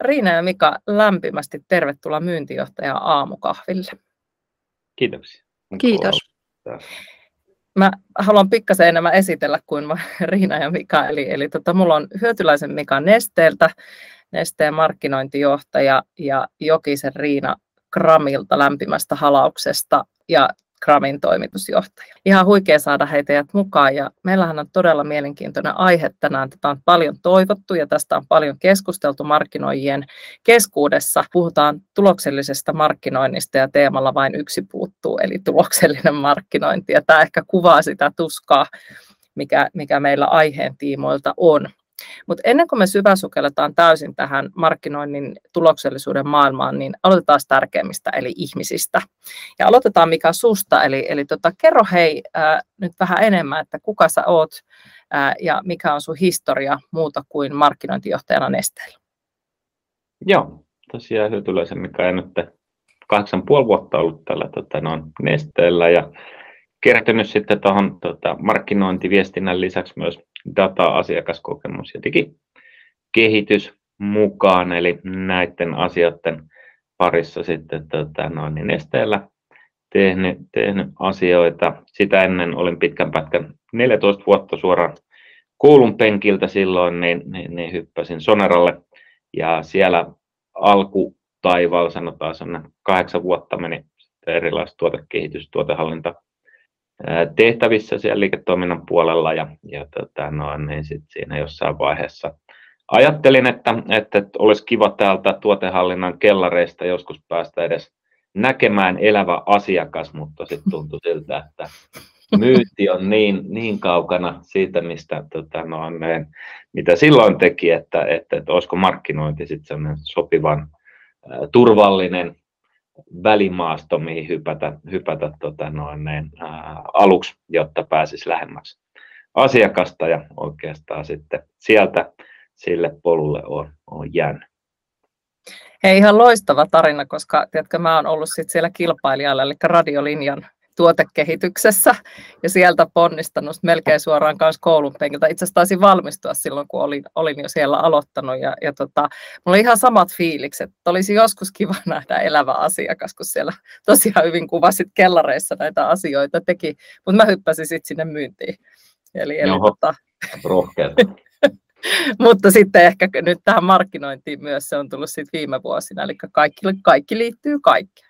Riina ja Mika, lämpimästi tervetuloa myyntijohtaja aamukahville. Kiitoksia. Kiitos. Mä haluan pikkasen enemmän esitellä kuin Riina ja Mika. Eli, eli tota, mulla on Hyötyläisen Mika Nesteeltä, Nesteen markkinointijohtaja ja Jokisen Riina Kramilta lämpimästä halauksesta ja Kramin toimitusjohtaja. Ihan huikea saada heitä mukaan ja meillähän on todella mielenkiintoinen aihe tänään. Tätä on paljon toivottu ja tästä on paljon keskusteltu markkinoijien keskuudessa. Puhutaan tuloksellisesta markkinoinnista ja teemalla vain yksi puuttuu, eli tuloksellinen markkinointi. Ja tämä ehkä kuvaa sitä tuskaa, mikä, mikä meillä aiheen tiimoilta on. Mutta ennen kuin me syväsukelletaan täysin tähän markkinoinnin tuloksellisuuden maailmaan, niin aloitetaan tärkeimmistä, eli ihmisistä. Ja aloitetaan mikä susta, eli, eli tota, kerro hei ää, nyt vähän enemmän, että kuka sä oot ää, ja mikä on sun historia muuta kuin markkinointijohtajana Nesteellä. Joo, tosiaan hyötyläisen mikä ei nyt kahdeksan puoli vuotta ollut tällä tota, Nesteellä ja kertynyt sitten tuohon tota, markkinointiviestinnän lisäksi myös data, asiakaskokemus ja digikehitys mukaan, eli näiden asioiden parissa sitten tota, noin, niin esteellä tehnyt, tehnyt asioita. Sitä ennen olin pitkän pätkän 14 vuotta suoraan koulun penkiltä silloin, niin, niin, niin hyppäsin Soneralle ja siellä alku taivaalla sanotaan kahdeksan vuotta meni erilaista tuotekehitys, tuotehallinta tehtävissä siellä liiketoiminnan puolella ja, ja tota, no, niin sit siinä jossain vaiheessa ajattelin, että, että, olisi kiva täältä tuotehallinnan kellareista joskus päästä edes näkemään elävä asiakas, mutta sitten tuntui siltä, että myynti on niin, niin kaukana siitä, mistä, tota, no, ne, mitä silloin teki, että, että, että olisiko markkinointi sitten sopivan turvallinen välimaasto, mihin hypätä, hypätä tota noin, niin, ää, aluksi, jotta pääsisi lähemmäksi asiakasta ja oikeastaan sitten sieltä sille polulle on, on jäänyt. Hei, ihan loistava tarina, koska tiedätkö, mä oon ollut sit siellä kilpailijalla, eli radiolinjan tuotekehityksessä ja sieltä ponnistanut melkein suoraan kanssa koulun penkiltä. Itse asiassa taisin valmistua silloin, kun olin, olin jo siellä aloittanut ja, ja tota, mulla oli ihan samat fiilikset. Olisi joskus kiva nähdä elävä asiakas, kun siellä tosiaan hyvin kuvasit kellareissa näitä asioita teki, mutta mä hyppäsin sitten sinne myyntiin. Eli, eli tota... Mutta sitten ehkä nyt tähän markkinointiin myös se on tullut sitten viime vuosina, eli kaikki, kaikki liittyy kaikkeen.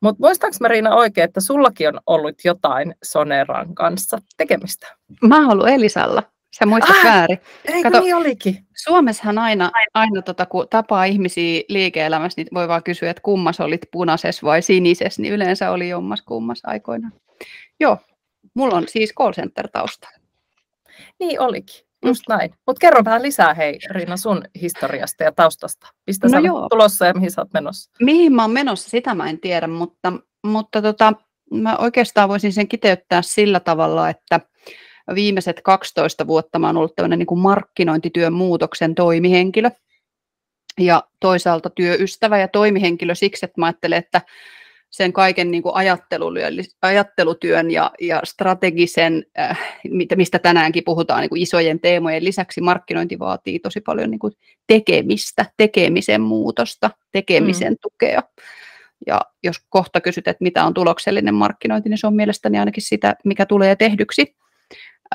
Mutta muistaaks Marina oikein, että sullakin on ollut jotain Soneran kanssa tekemistä? Mä oon ollut Elisalla. Sä muistat ah, väärin. Eikö Kato, niin olikin? Suomessahan aina, aina tota, kun tapaa ihmisiä liike-elämässä, niin voi vaan kysyä, että kummas olit punaisessa vai sinisessä, niin yleensä oli jommas kummas aikoinaan. Joo, mulla on siis call center tausta. Niin olikin. Just näin. Mutta kerro vähän lisää, hei Riina, sun historiasta ja taustasta. Mistä no sä joo. tulossa ja mihin sä oot menossa? Mihin mä oon menossa, sitä mä en tiedä, mutta, mutta tota, mä oikeastaan voisin sen kiteyttää sillä tavalla, että viimeiset 12 vuotta mä oon ollut tämmöinen niin kuin markkinointityön muutoksen toimihenkilö ja toisaalta työystävä ja toimihenkilö siksi, että mä ajattelen, että sen kaiken niin kuin ajattelutyön ja, ja strategisen, äh, mistä tänäänkin puhutaan niin kuin isojen teemojen lisäksi, markkinointi vaatii tosi paljon niin kuin tekemistä, tekemisen muutosta, tekemisen mm. tukea. Ja jos kohta kysyt, että mitä on tuloksellinen markkinointi, niin se on mielestäni ainakin sitä, mikä tulee tehdyksi.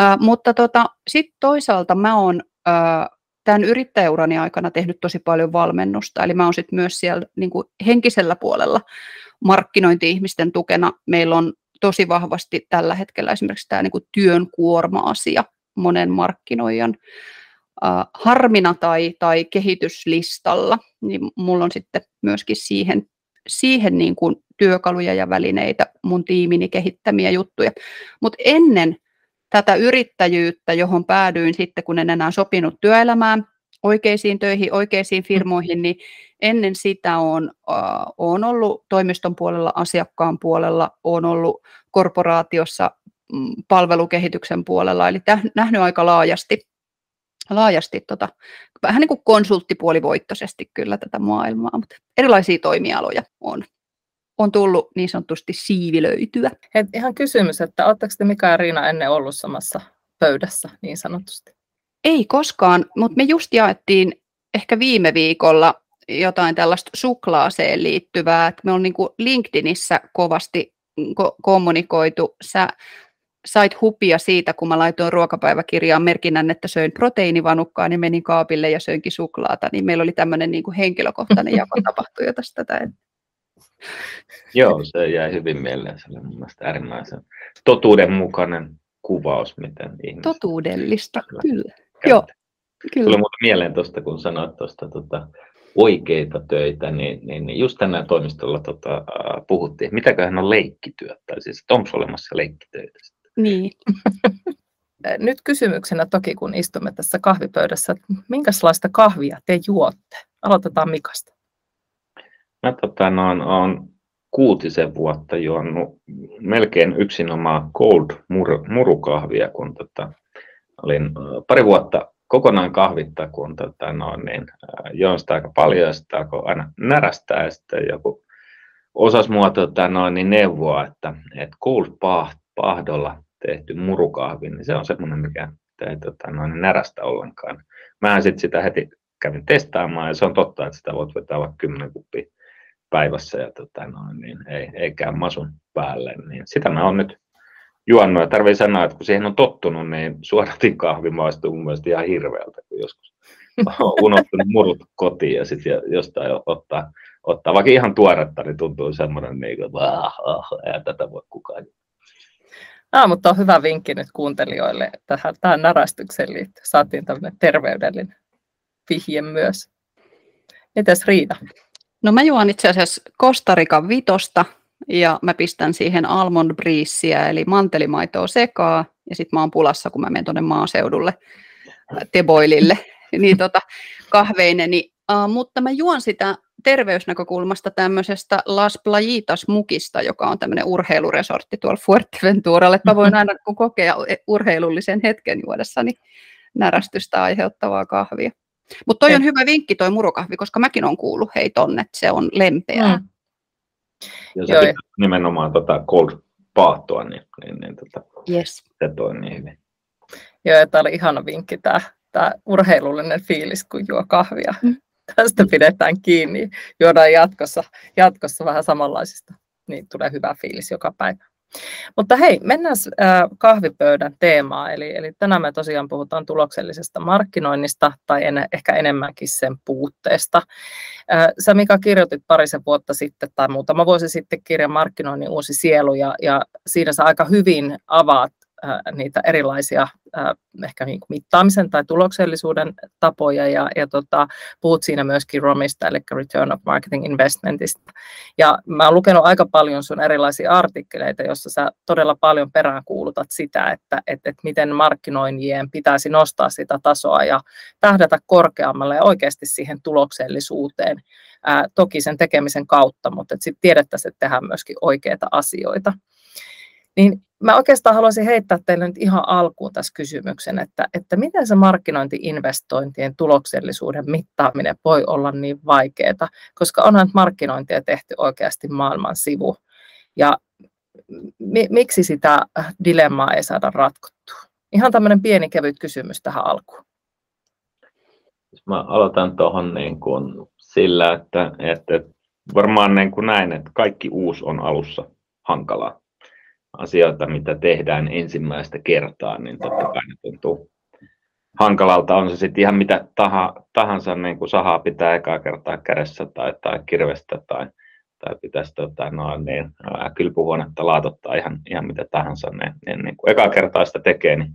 Äh, mutta tota, sitten toisaalta mä oon äh, tämän yrittäjäurani aikana tehnyt tosi paljon valmennusta, eli mä oon sitten myös siellä niin kuin henkisellä puolella markkinointi-ihmisten tukena. Meillä on tosi vahvasti tällä hetkellä esimerkiksi tämä niin työn kuorma-asia monen markkinoijan äh, harmina tai, tai kehityslistalla, niin mulla on sitten myöskin siihen, siihen niin kuin työkaluja ja välineitä mun tiimini kehittämiä juttuja. Mutta ennen tätä yrittäjyyttä, johon päädyin sitten, kun en enää sopinut työelämään, oikeisiin töihin, oikeisiin mm. firmoihin, niin ennen sitä on, äh, on ollut toimiston puolella, asiakkaan puolella, on ollut korporaatiossa mm, palvelukehityksen puolella, eli täh, nähnyt aika laajasti, laajasti tota, vähän niin kuin konsulttipuolivoittoisesti kyllä tätä maailmaa, mutta erilaisia toimialoja on on tullut niin sanotusti siivilöityä. Hei, ihan kysymys, että oletteko te Mika ja Riina ennen ollut samassa pöydässä niin sanotusti? Ei koskaan, mutta me just jaettiin ehkä viime viikolla jotain tällaista suklaaseen liittyvää, että me on niin kuin LinkedInissä kovasti ko- kommunikoitu. Sä sait hupia siitä, kun mä laitoin ruokapäiväkirjaan merkinnän, että söin proteiinivanukkaa, niin menin kaapille ja söinkin suklaata, niin meillä oli tämmöinen niin kuin henkilökohtainen jako tapahtui jo tästä. Tätä. Joo, se jäi hyvin mieleen. Se oli mun mielestä äärimmäisen totuudenmukainen kuvaus, miten ihmiset... Totuudellista, kyllä. kyllä. Joo, kyllä. Tuli muuten mieleen tuosta, kun sanoit tuosta tota, oikeita töitä, niin, niin, niin just tänään toimistolla tota, puhuttiin, mitäköhän on leikkityöt, tai siis, että onko olemassa leikkitöitä? Niin. Nyt kysymyksenä toki, kun istumme tässä kahvipöydässä, että minkälaista kahvia te juotte? Aloitetaan Mikasta. Mä tota, no, on kuutisen vuotta juonut melkein yksinomaan cold mur, murukahvia, kun tota, olin pari vuotta kokonaan kahvitta, kun tota, no, niin, join sitä aika paljon, sitä alkoi aina närästää, ja sitten joku osas mua tota, no, niin neuvoa, että, että cold pahdolla tehty murukahvi, niin se on semmoinen, mikä ei tota, no, niin närästä ollenkaan. Mä sitten sitä heti kävin testaamaan, ja se on totta, että sitä voit vetää vaikka 10 kuppia päivässä ja tota, no, niin ei, ei käy masun päälle. Niin sitä mä oon nyt juonut ja tarvii sanoa, että kun siihen on tottunut, niin suoratin kahvi maistuu mun mielestä ihan hirveältä, kun joskus on unohtanut murut kotiin ja sitten jostain ottaa, ottaa vaikka ihan tuoretta, niin tuntuu semmoinen, niin kuin, että ah, ah, ei tätä voi kukaan. Ah, mutta on hyvä vinkki nyt kuuntelijoille tähän, tähän närästykseen liittyen. Saatiin tämmöinen terveydellinen vihje myös. Mitäs Riina? No mä juon itse asiassa Kostarikan vitosta ja mä pistän siihen almond breezeä eli mantelimaitoa sekaa ja sitten mä oon pulassa, kun mä menen tuonne maaseudulle teboilille, niin tota, kahveineni. Uh, mutta mä juon sitä terveysnäkökulmasta tämmöisestä Las Playitas-mukista, joka on tämmöinen urheiluresortti tuolla Fuerteventuralle. Että mä voin aina kun kokea urheilullisen hetken juodessani närästystä aiheuttavaa kahvia. Mutta toi on hyvä vinkki toi murukahvi, koska mäkin olen kuullut hei tonne, että se on lempeää. Mm. Ja se nimenomaan tota cold paattua, niin, niin, niin tota, yes. se toi niin hyvin. Joo, tämä oli ihana vinkki tämä, tämä urheilullinen fiilis, kun juo kahvia. Mm. Tästä pidetään kiinni, juodaan jatkossa, jatkossa vähän samanlaisista, niin tulee hyvä fiilis joka päivä. Mutta hei, mennään kahvipöydän teemaan. Eli, eli tänään me tosiaan puhutaan tuloksellisesta markkinoinnista tai en, ehkä enemmänkin sen puutteesta. Sä Mika kirjoitit parisen vuotta sitten tai muutama vuosi sitten kirjan Markkinoinnin uusi sielu ja, ja siinä sä aika hyvin avaat niitä erilaisia ehkä niin kuin mittaamisen tai tuloksellisuuden tapoja ja, ja tota, puhut siinä myöskin ROMista, eli Return of Marketing Investmentista. Ja mä oon lukenut aika paljon sun erilaisia artikkeleita, joissa sä todella paljon peräänkuulutat sitä, että, että, että miten markkinoinjien pitäisi nostaa sitä tasoa ja tähdätä korkeammalle ja oikeasti siihen tuloksellisuuteen. Ää, toki sen tekemisen kautta, mutta sitten tiedettäisiin, että tehdään myöskin oikeita asioita. Niin mä oikeastaan haluaisin heittää teille nyt ihan alkuun tässä kysymyksen, että, että miten se markkinointiinvestointien tuloksellisuuden mittaaminen voi olla niin vaikeaa, koska onhan markkinointia tehty oikeasti maailman sivu. Ja mi- miksi sitä dilemmaa ei saada ratkottua? Ihan tämmöinen pieni kevyt kysymys tähän alkuun. Mä aloitan tuohon niin kuin sillä, että, että varmaan niin kuin näin, että kaikki uusi on alussa hankalaa asioita, mitä tehdään ensimmäistä kertaa, niin totta kai ne tuntuu hankalalta. On se sitten ihan mitä taha, tahansa, niin kuin sahaa pitää ekaa kertaa kädessä tai, tai kirvestä tai, tai pitäisi tota, no, niin, kylpyhuonetta laatottaa ihan, ihan mitä tahansa. Niin, niin, niin kun ekaa kertaa sitä tekee, niin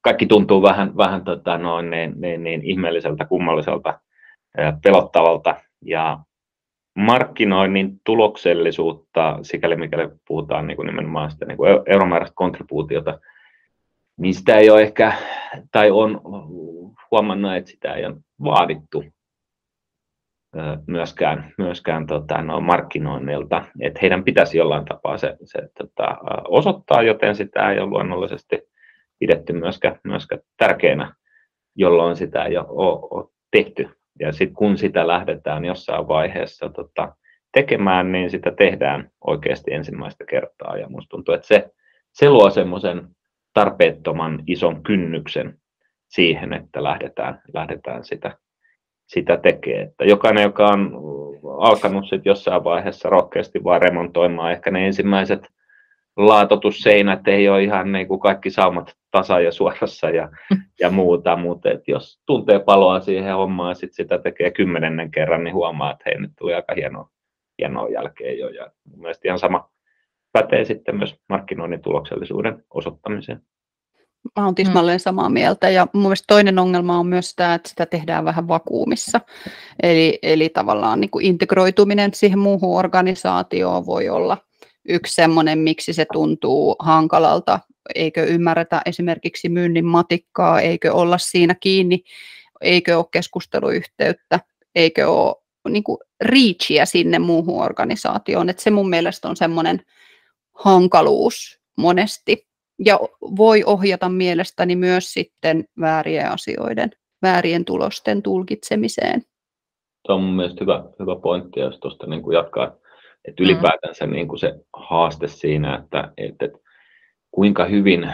kaikki tuntuu vähän, vähän tota, no, niin, niin, niin, ihmeelliseltä, kummalliselta, pelottavalta. Ja markkinoinnin tuloksellisuutta, sikäli mikäli puhutaan niin kuin nimenomaan sitä niin kuin euromääräistä kontribuutiota, niin sitä ei ole ehkä, tai on huomannut, että sitä ei ole vaadittu myöskään, myöskään tota, no, markkinoinnilta, että heidän pitäisi jollain tapaa se, se tota, osoittaa, joten sitä ei ole luonnollisesti pidetty myöskään, myöskään tärkeänä, jolloin sitä ei ole, ole tehty. Ja sitten kun sitä lähdetään jossain vaiheessa tota, tekemään, niin sitä tehdään oikeasti ensimmäistä kertaa. Ja minusta tuntuu, että se, se luo semmoisen tarpeettoman ison kynnyksen siihen, että lähdetään, lähdetään sitä, sitä tekemään. Että jokainen, joka on alkanut sitten jossain vaiheessa rohkeasti vaan remontoimaan ehkä ne ensimmäiset laatotusseinät ei ole ihan niin kuin kaikki saumat tasa ja suorassa ja, ja muuta, mutta et jos tuntee paloa siihen hommaan ja sit sitä tekee kymmenennen kerran, niin huomaa, että hei, nyt tuli aika hienoa, hienoa jälkeen jo. Ja mielestäni ihan sama pätee sitten myös markkinoinnin tuloksellisuuden osoittamiseen. Mä oon tismalleen samaa mieltä ja mun mielestä toinen ongelma on myös tämä, että sitä tehdään vähän vakuumissa. Eli, eli tavallaan niin kuin integroituminen siihen muuhun organisaatioon voi olla yksi semmoinen, miksi se tuntuu hankalalta. Eikö ymmärretä esimerkiksi myynnin matikkaa, eikö olla siinä kiinni, eikö ole keskusteluyhteyttä, eikö ole niin kuin reachia sinne muuhun organisaatioon. että se mun mielestä on semmoinen hankaluus monesti ja voi ohjata mielestäni myös sitten väärien asioiden, väärien tulosten tulkitsemiseen. Se on mun mielestä hyvä, hyvä pointti, jos tuosta niin jatkaa, että mm. ylipäätänsä niin kuin se haaste siinä, että, että, että kuinka hyvin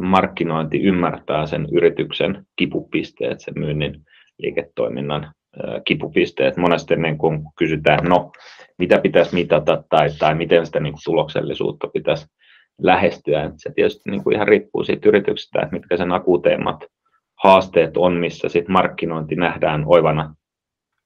markkinointi ymmärtää sen yrityksen kipupisteet, sen myynnin liiketoiminnan kipupisteet. Monesti niin kun kysytään, no mitä pitäisi mitata tai, tai miten sitä niin kuin tuloksellisuutta pitäisi lähestyä. Se tietysti niin kuin ihan riippuu siitä yrityksestä, että mitkä sen akuuteimmat haasteet on, missä sit markkinointi nähdään oivana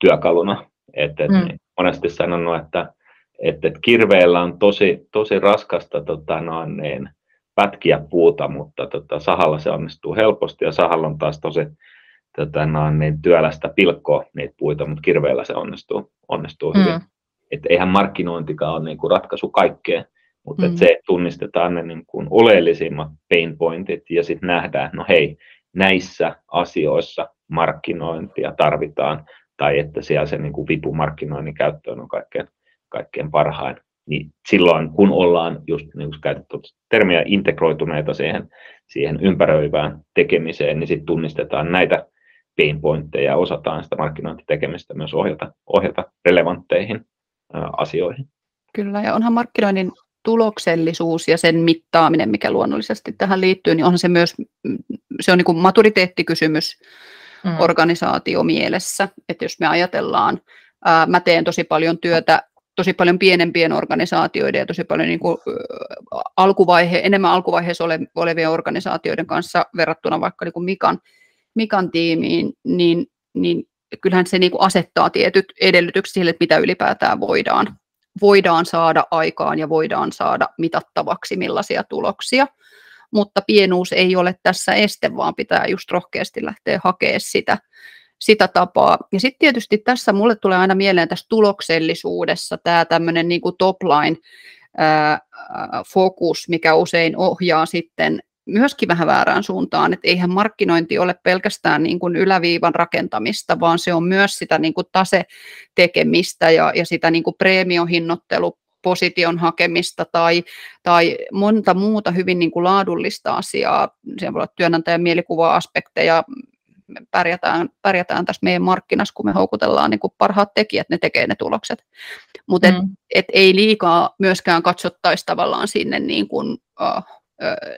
työkaluna. Et, et mm. Monesti sanonut, että et, et kirveellä on tosi, tosi raskasta tota, noin, niin, pätkiä puuta, mutta tota, sahalla se onnistuu helposti ja sahalla on taas tosi tota, noin, niin, työlästä pilkkoa niitä puita, mutta kirveellä se onnistuu, onnistuu mm. hyvin. Et eihän markkinointikaan ole niin kuin ratkaisu kaikkeen, mutta mm. se tunnistetaan ne niin kuin oleellisimmat pain pointit ja sitten nähdään, no hei, näissä asioissa markkinointia tarvitaan, tai että siellä se niin kuin vipumarkkinoinnin käyttöön on kaikkein, kaikkein parhain. Niin silloin, kun ollaan just niin kuin käytetty termiä integroituneita siihen, siihen ympäröivään tekemiseen, niin sitten tunnistetaan näitä pain pointteja ja osataan sitä markkinointitekemistä myös ohjata, ohjata relevantteihin asioihin. Kyllä, ja onhan markkinoinnin tuloksellisuus ja sen mittaaminen, mikä luonnollisesti tähän liittyy, niin onhan se myös se on niin kuin maturiteettikysymys mm. organisaatio mielessä. Että jos me ajatellaan, ää, mä teen tosi paljon työtä tosi paljon pienempien organisaatioiden ja tosi paljon niin kuin, alkuvaihe, enemmän alkuvaiheessa ole, olevien organisaatioiden kanssa verrattuna vaikka niin kuin Mikan, Mikan tiimiin, niin, niin kyllähän se niin kuin asettaa tietyt edellytykset sille, että mitä ylipäätään voidaan voidaan saada aikaan ja voidaan saada mitattavaksi millaisia tuloksia. Mutta pienuus ei ole tässä este, vaan pitää just rohkeasti lähteä hakemaan sitä, sitä tapaa. Ja sitten tietysti tässä mulle tulee aina mieleen tässä tuloksellisuudessa tämä tämmöinen niin top line fokus, mikä usein ohjaa sitten myöskin vähän väärään suuntaan, että eihän markkinointi ole pelkästään niin kuin yläviivan rakentamista, vaan se on myös sitä niin kuin tasetekemistä ja, ja sitä niin kuin preemiohinnoittelu position hakemista tai, tai monta muuta hyvin niin kuin laadullista asiaa. Se voi olla työnantajan mielikuva-aspekteja, me pärjätään, pärjätään tässä meidän markkinassa, kun me houkutellaan niin kuin parhaat tekijät, ne tekee ne tulokset. Mutta mm. et, et ei liikaa myöskään katsottaisi tavallaan sinne niin kuin, uh,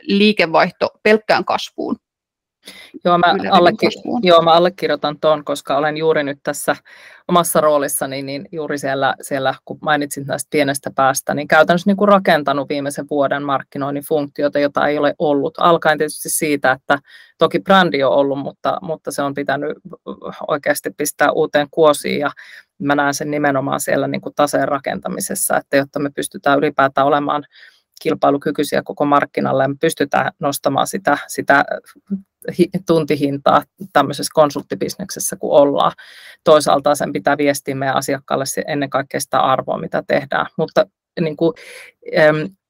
liikevaihto pelkkään kasvuun. Joo mä, allekir- joo, mä allekirjoitan tuon, koska olen juuri nyt tässä omassa roolissani, niin juuri siellä, siellä kun mainitsin tästä pienestä päästä, niin käytännössä niin kuin rakentanut viimeisen vuoden markkinoinnin funktiota, jota ei ole ollut. Alkaen tietysti siitä, että toki brändi on ollut, mutta, mutta se on pitänyt oikeasti pistää uuteen kuosiin ja mä näen sen nimenomaan siellä niin kuin taseen rakentamisessa, että jotta me pystytään ylipäätään olemaan kilpailukykyisiä koko markkinalle ja me pystytään nostamaan sitä, sitä tuntihintaa tämmöisessä konsulttibisneksessä, kun ollaan. Toisaalta sen pitää viestiä meidän asiakkaalle ennen kaikkea sitä arvoa, mitä tehdään. Mutta niin kuin,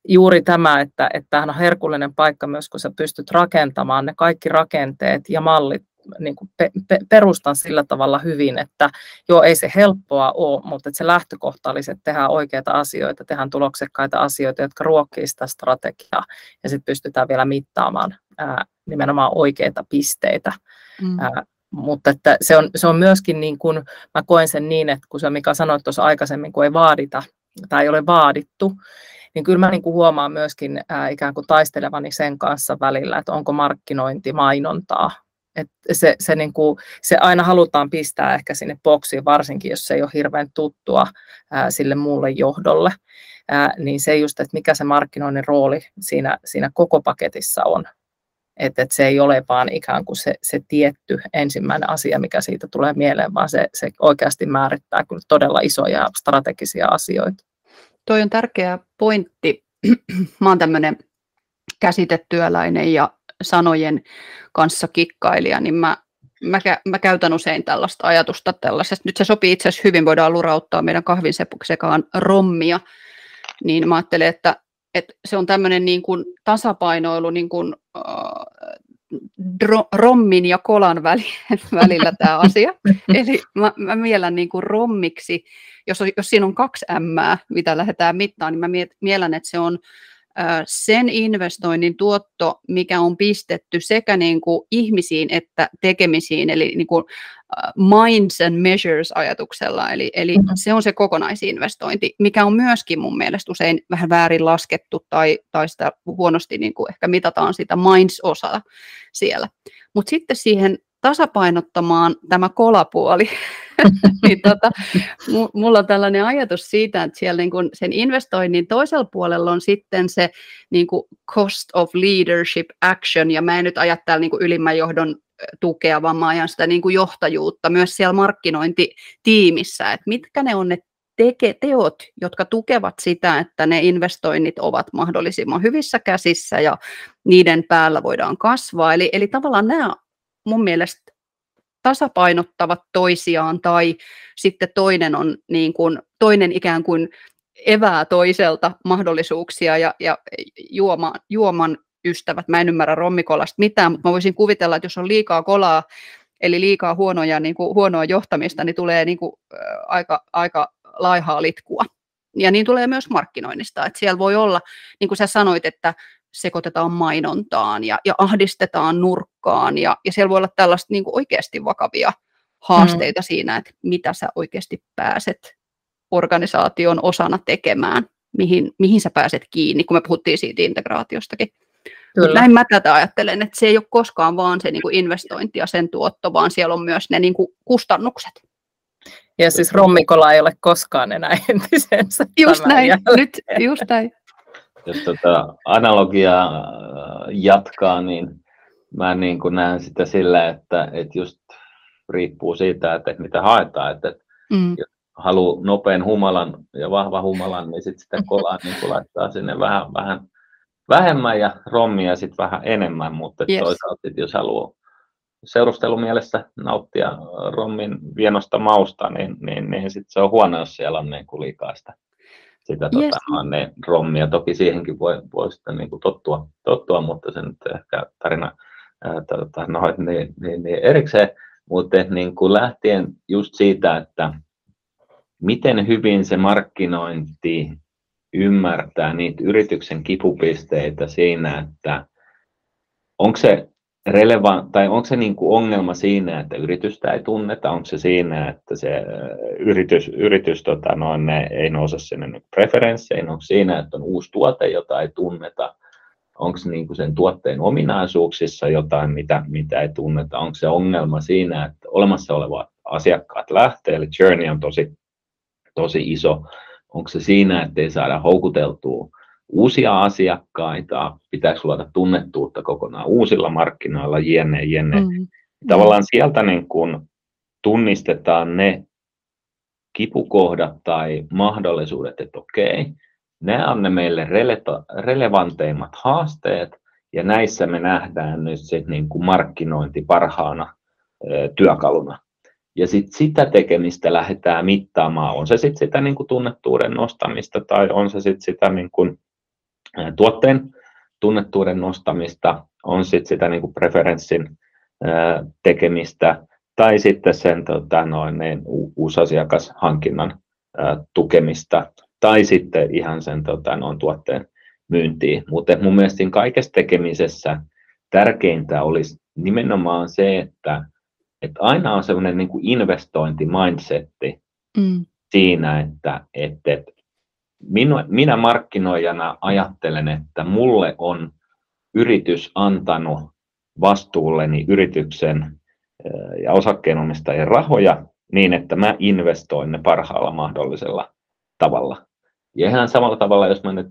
juuri tämä, että, että tämähän on herkullinen paikka myös, kun sä pystyt rakentamaan ne kaikki rakenteet ja mallit niin kuin pe, pe, perustan sillä tavalla hyvin, että joo, ei se helppoa ole, mutta että se lähtökohta olisi, että tehdään oikeita asioita, tehdään tuloksekkaita asioita, jotka ruokkii sitä strategiaa ja sitten pystytään vielä mittaamaan ää, nimenomaan oikeita pisteitä. Mm. Ää, mutta että se, on, se on myöskin niin kuin, mä koen sen niin, että kun sä Mika sanoit tuossa aikaisemmin, kun ei vaadita tai ei ole vaadittu, niin kyllä mä niin kuin huomaan myöskin ää, ikään kuin taistelevani sen kanssa välillä, että onko markkinointi mainontaa. Et se, se, niin kuin, se aina halutaan pistää ehkä sinne boksiin, varsinkin jos se ei ole hirveän tuttua ää, sille muulle johdolle. Ää, niin se just, että mikä se markkinoinnin rooli siinä, siinä koko paketissa on. Että et se ei ole vaan ikään kuin se, se tietty ensimmäinen asia, mikä siitä tulee mieleen, vaan se, se oikeasti määrittää kyllä todella isoja strategisia asioita. Toi on tärkeä pointti. Mä oon tämmöinen käsitetyöläinen ja sanojen kanssa kikkailija, niin mä, mä, mä käytän usein tällaista ajatusta tällaisesta. Nyt se sopii itse asiassa hyvin, voidaan lurauttaa meidän kahvin sekaan rommia, niin mä ajattelen, että, että se on tämmöinen niin kuin tasapainoilu niin kuin, äh, dro, rommin ja kolan välillä tämä asia. Eli mä, mä mielän niin kuin rommiksi, jos, jos siinä on kaksi M, mitä lähdetään mittaan, niin mä mielän, että se on sen investoinnin tuotto, mikä on pistetty sekä niin kuin ihmisiin että tekemisiin, eli niin kuin minds and measures ajatuksella, eli, eli mm-hmm. se on se kokonaisinvestointi, mikä on myöskin mun mielestä usein vähän väärin laskettu tai, tai sitä huonosti niin kuin ehkä mitataan sitä minds-osaa siellä. Mutta sitten siihen tasapainottamaan tämä kolapuoli, niin tota, mulla on tällainen ajatus siitä, että siellä niin kun sen investoinnin toisella puolella on sitten se niin kuin cost of leadership action, ja mä en nyt ajattele niin ylimmän johdon tukea, vaan mä ajan sitä niin kuin johtajuutta myös siellä markkinointitiimissä, että mitkä ne on ne teke, teot, jotka tukevat sitä, että ne investoinnit ovat mahdollisimman hyvissä käsissä ja niiden päällä voidaan kasvaa. Eli, eli tavallaan nämä mun mielestä tasapainottavat toisiaan tai sitten toinen on niin kuin, toinen ikään kuin evää toiselta mahdollisuuksia ja, ja juoma, juoman ystävät, mä en ymmärrä rommikolasta mitään, mutta mä voisin kuvitella, että jos on liikaa kolaa, eli liikaa huonoja, niin kuin, huonoa johtamista, niin tulee niin kuin, ä, aika, aika laihaa litkua. Ja niin tulee myös markkinoinnista, että siellä voi olla, niin kuin sä sanoit, että sekoitetaan mainontaan ja, ja ahdistetaan nurkkaan ja, ja siellä voi olla tällaista niin kuin oikeasti vakavia haasteita mm. siinä, että mitä sä oikeasti pääset organisaation osana tekemään, mihin, mihin sä pääset kiinni, kun me puhuttiin siitä integraatiostakin. Kyllä. näin mä tätä ajattelen, että se ei ole koskaan vaan se niin kuin investointi ja sen tuotto, vaan siellä on myös ne niin kuin kustannukset. Ja siis rommikola ei ole koskaan enää entisensä. Just näin, jälkeen. nyt just näin jos tota analogiaa äh, jatkaa, niin mä niin kuin näen sitä sillä, että, että just riippuu siitä, että mitä haetaan. Että, mm. jos haluaa nopean humalan ja vahva humalan, niin sit sitä kolaa niin laittaa sinne vähän, vähän vähemmän ja rommia sitten vähän enemmän, mutta yes. toisaalta jos haluaa seurustelumielessä nauttia rommin vienosta mausta, niin, niin, niin sit se on huono, jos siellä on niin kuin liikaa sitä sitä yes. tota, ne rommia. Toki siihenkin voi, voi sitten niin kuin tottua, tottua, mutta se nyt ehkä tarina ää, tota, no, niin, niin, niin erikseen. Mutta niin kuin lähtien just siitä, että miten hyvin se markkinointi ymmärtää niitä yrityksen kipupisteitä siinä, että onko se relevan, tai onko se niin kuin ongelma siinä, että yritystä ei tunneta, onko se siinä, että se yritys, yritys tota, noin, ei nouse sinne niin preferensseihin, onko siinä, että on uusi tuote, jota ei tunneta, onko niin kuin sen tuotteen ominaisuuksissa jotain, mitä, mitä ei tunneta, onko se ongelma siinä, että olemassa olevat asiakkaat lähtee, eli journey on tosi, tosi iso, onko se siinä, että ei saada houkuteltua uusia asiakkaita, pitäisi luoda tunnettuutta kokonaan uusilla markkinoilla, jenne, jenne. Mm. Tavallaan sieltä niin kun tunnistetaan ne kipukohdat tai mahdollisuudet, että okei, nämä on ne meille rele- relevanteimmat haasteet, ja näissä me nähdään nyt se niin kuin markkinointi parhaana e, työkaluna. Ja sit sitä tekemistä lähdetään mittaamaan, on se sitten sitä niin kuin tunnettuuden nostamista tai on se sitten sitä niin kuin tuotteen tunnettuuden nostamista, on sitten sitä niin kuin preferenssin tekemistä tai sitten sen tota, noin, niin, uusasiakashankinnan tukemista tai sitten ihan sen tota, noin, tuotteen myyntiin. Mutta mun mielestä siinä kaikessa tekemisessä tärkeintä olisi nimenomaan se, että, että aina on sellainen niin investointimindsetti mm. siinä, että, että, että minä, minä markkinoijana ajattelen, että mulle on yritys antanut vastuulleni yrityksen ja osakkeenomistajien rahoja niin, että mä investoin ne parhaalla mahdollisella tavalla. Ja ihan samalla tavalla, jos mä nyt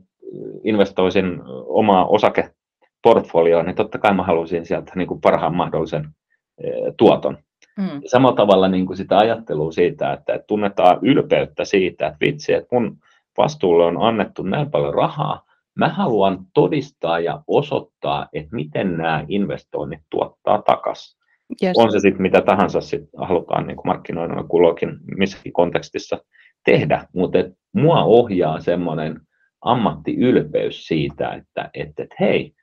investoisin omaa osakeportfolioon, niin totta kai mä haluaisin sieltä niin kuin parhaan mahdollisen tuoton. Mm. Samalla tavalla niin kuin sitä ajattelua siitä, että tunnetaan ylpeyttä siitä, että vitsi, että mun vastuulle on annettu näin paljon rahaa, mä haluan todistaa ja osoittaa, että miten nämä investoinnit tuottaa takaisin. Yes. On se sitten mitä tahansa sit halutaan niin markkinoinnin kulokin missäkin kontekstissa tehdä, mutta et mua ohjaa semmoinen ammattiylpeys siitä, että et, et, hei,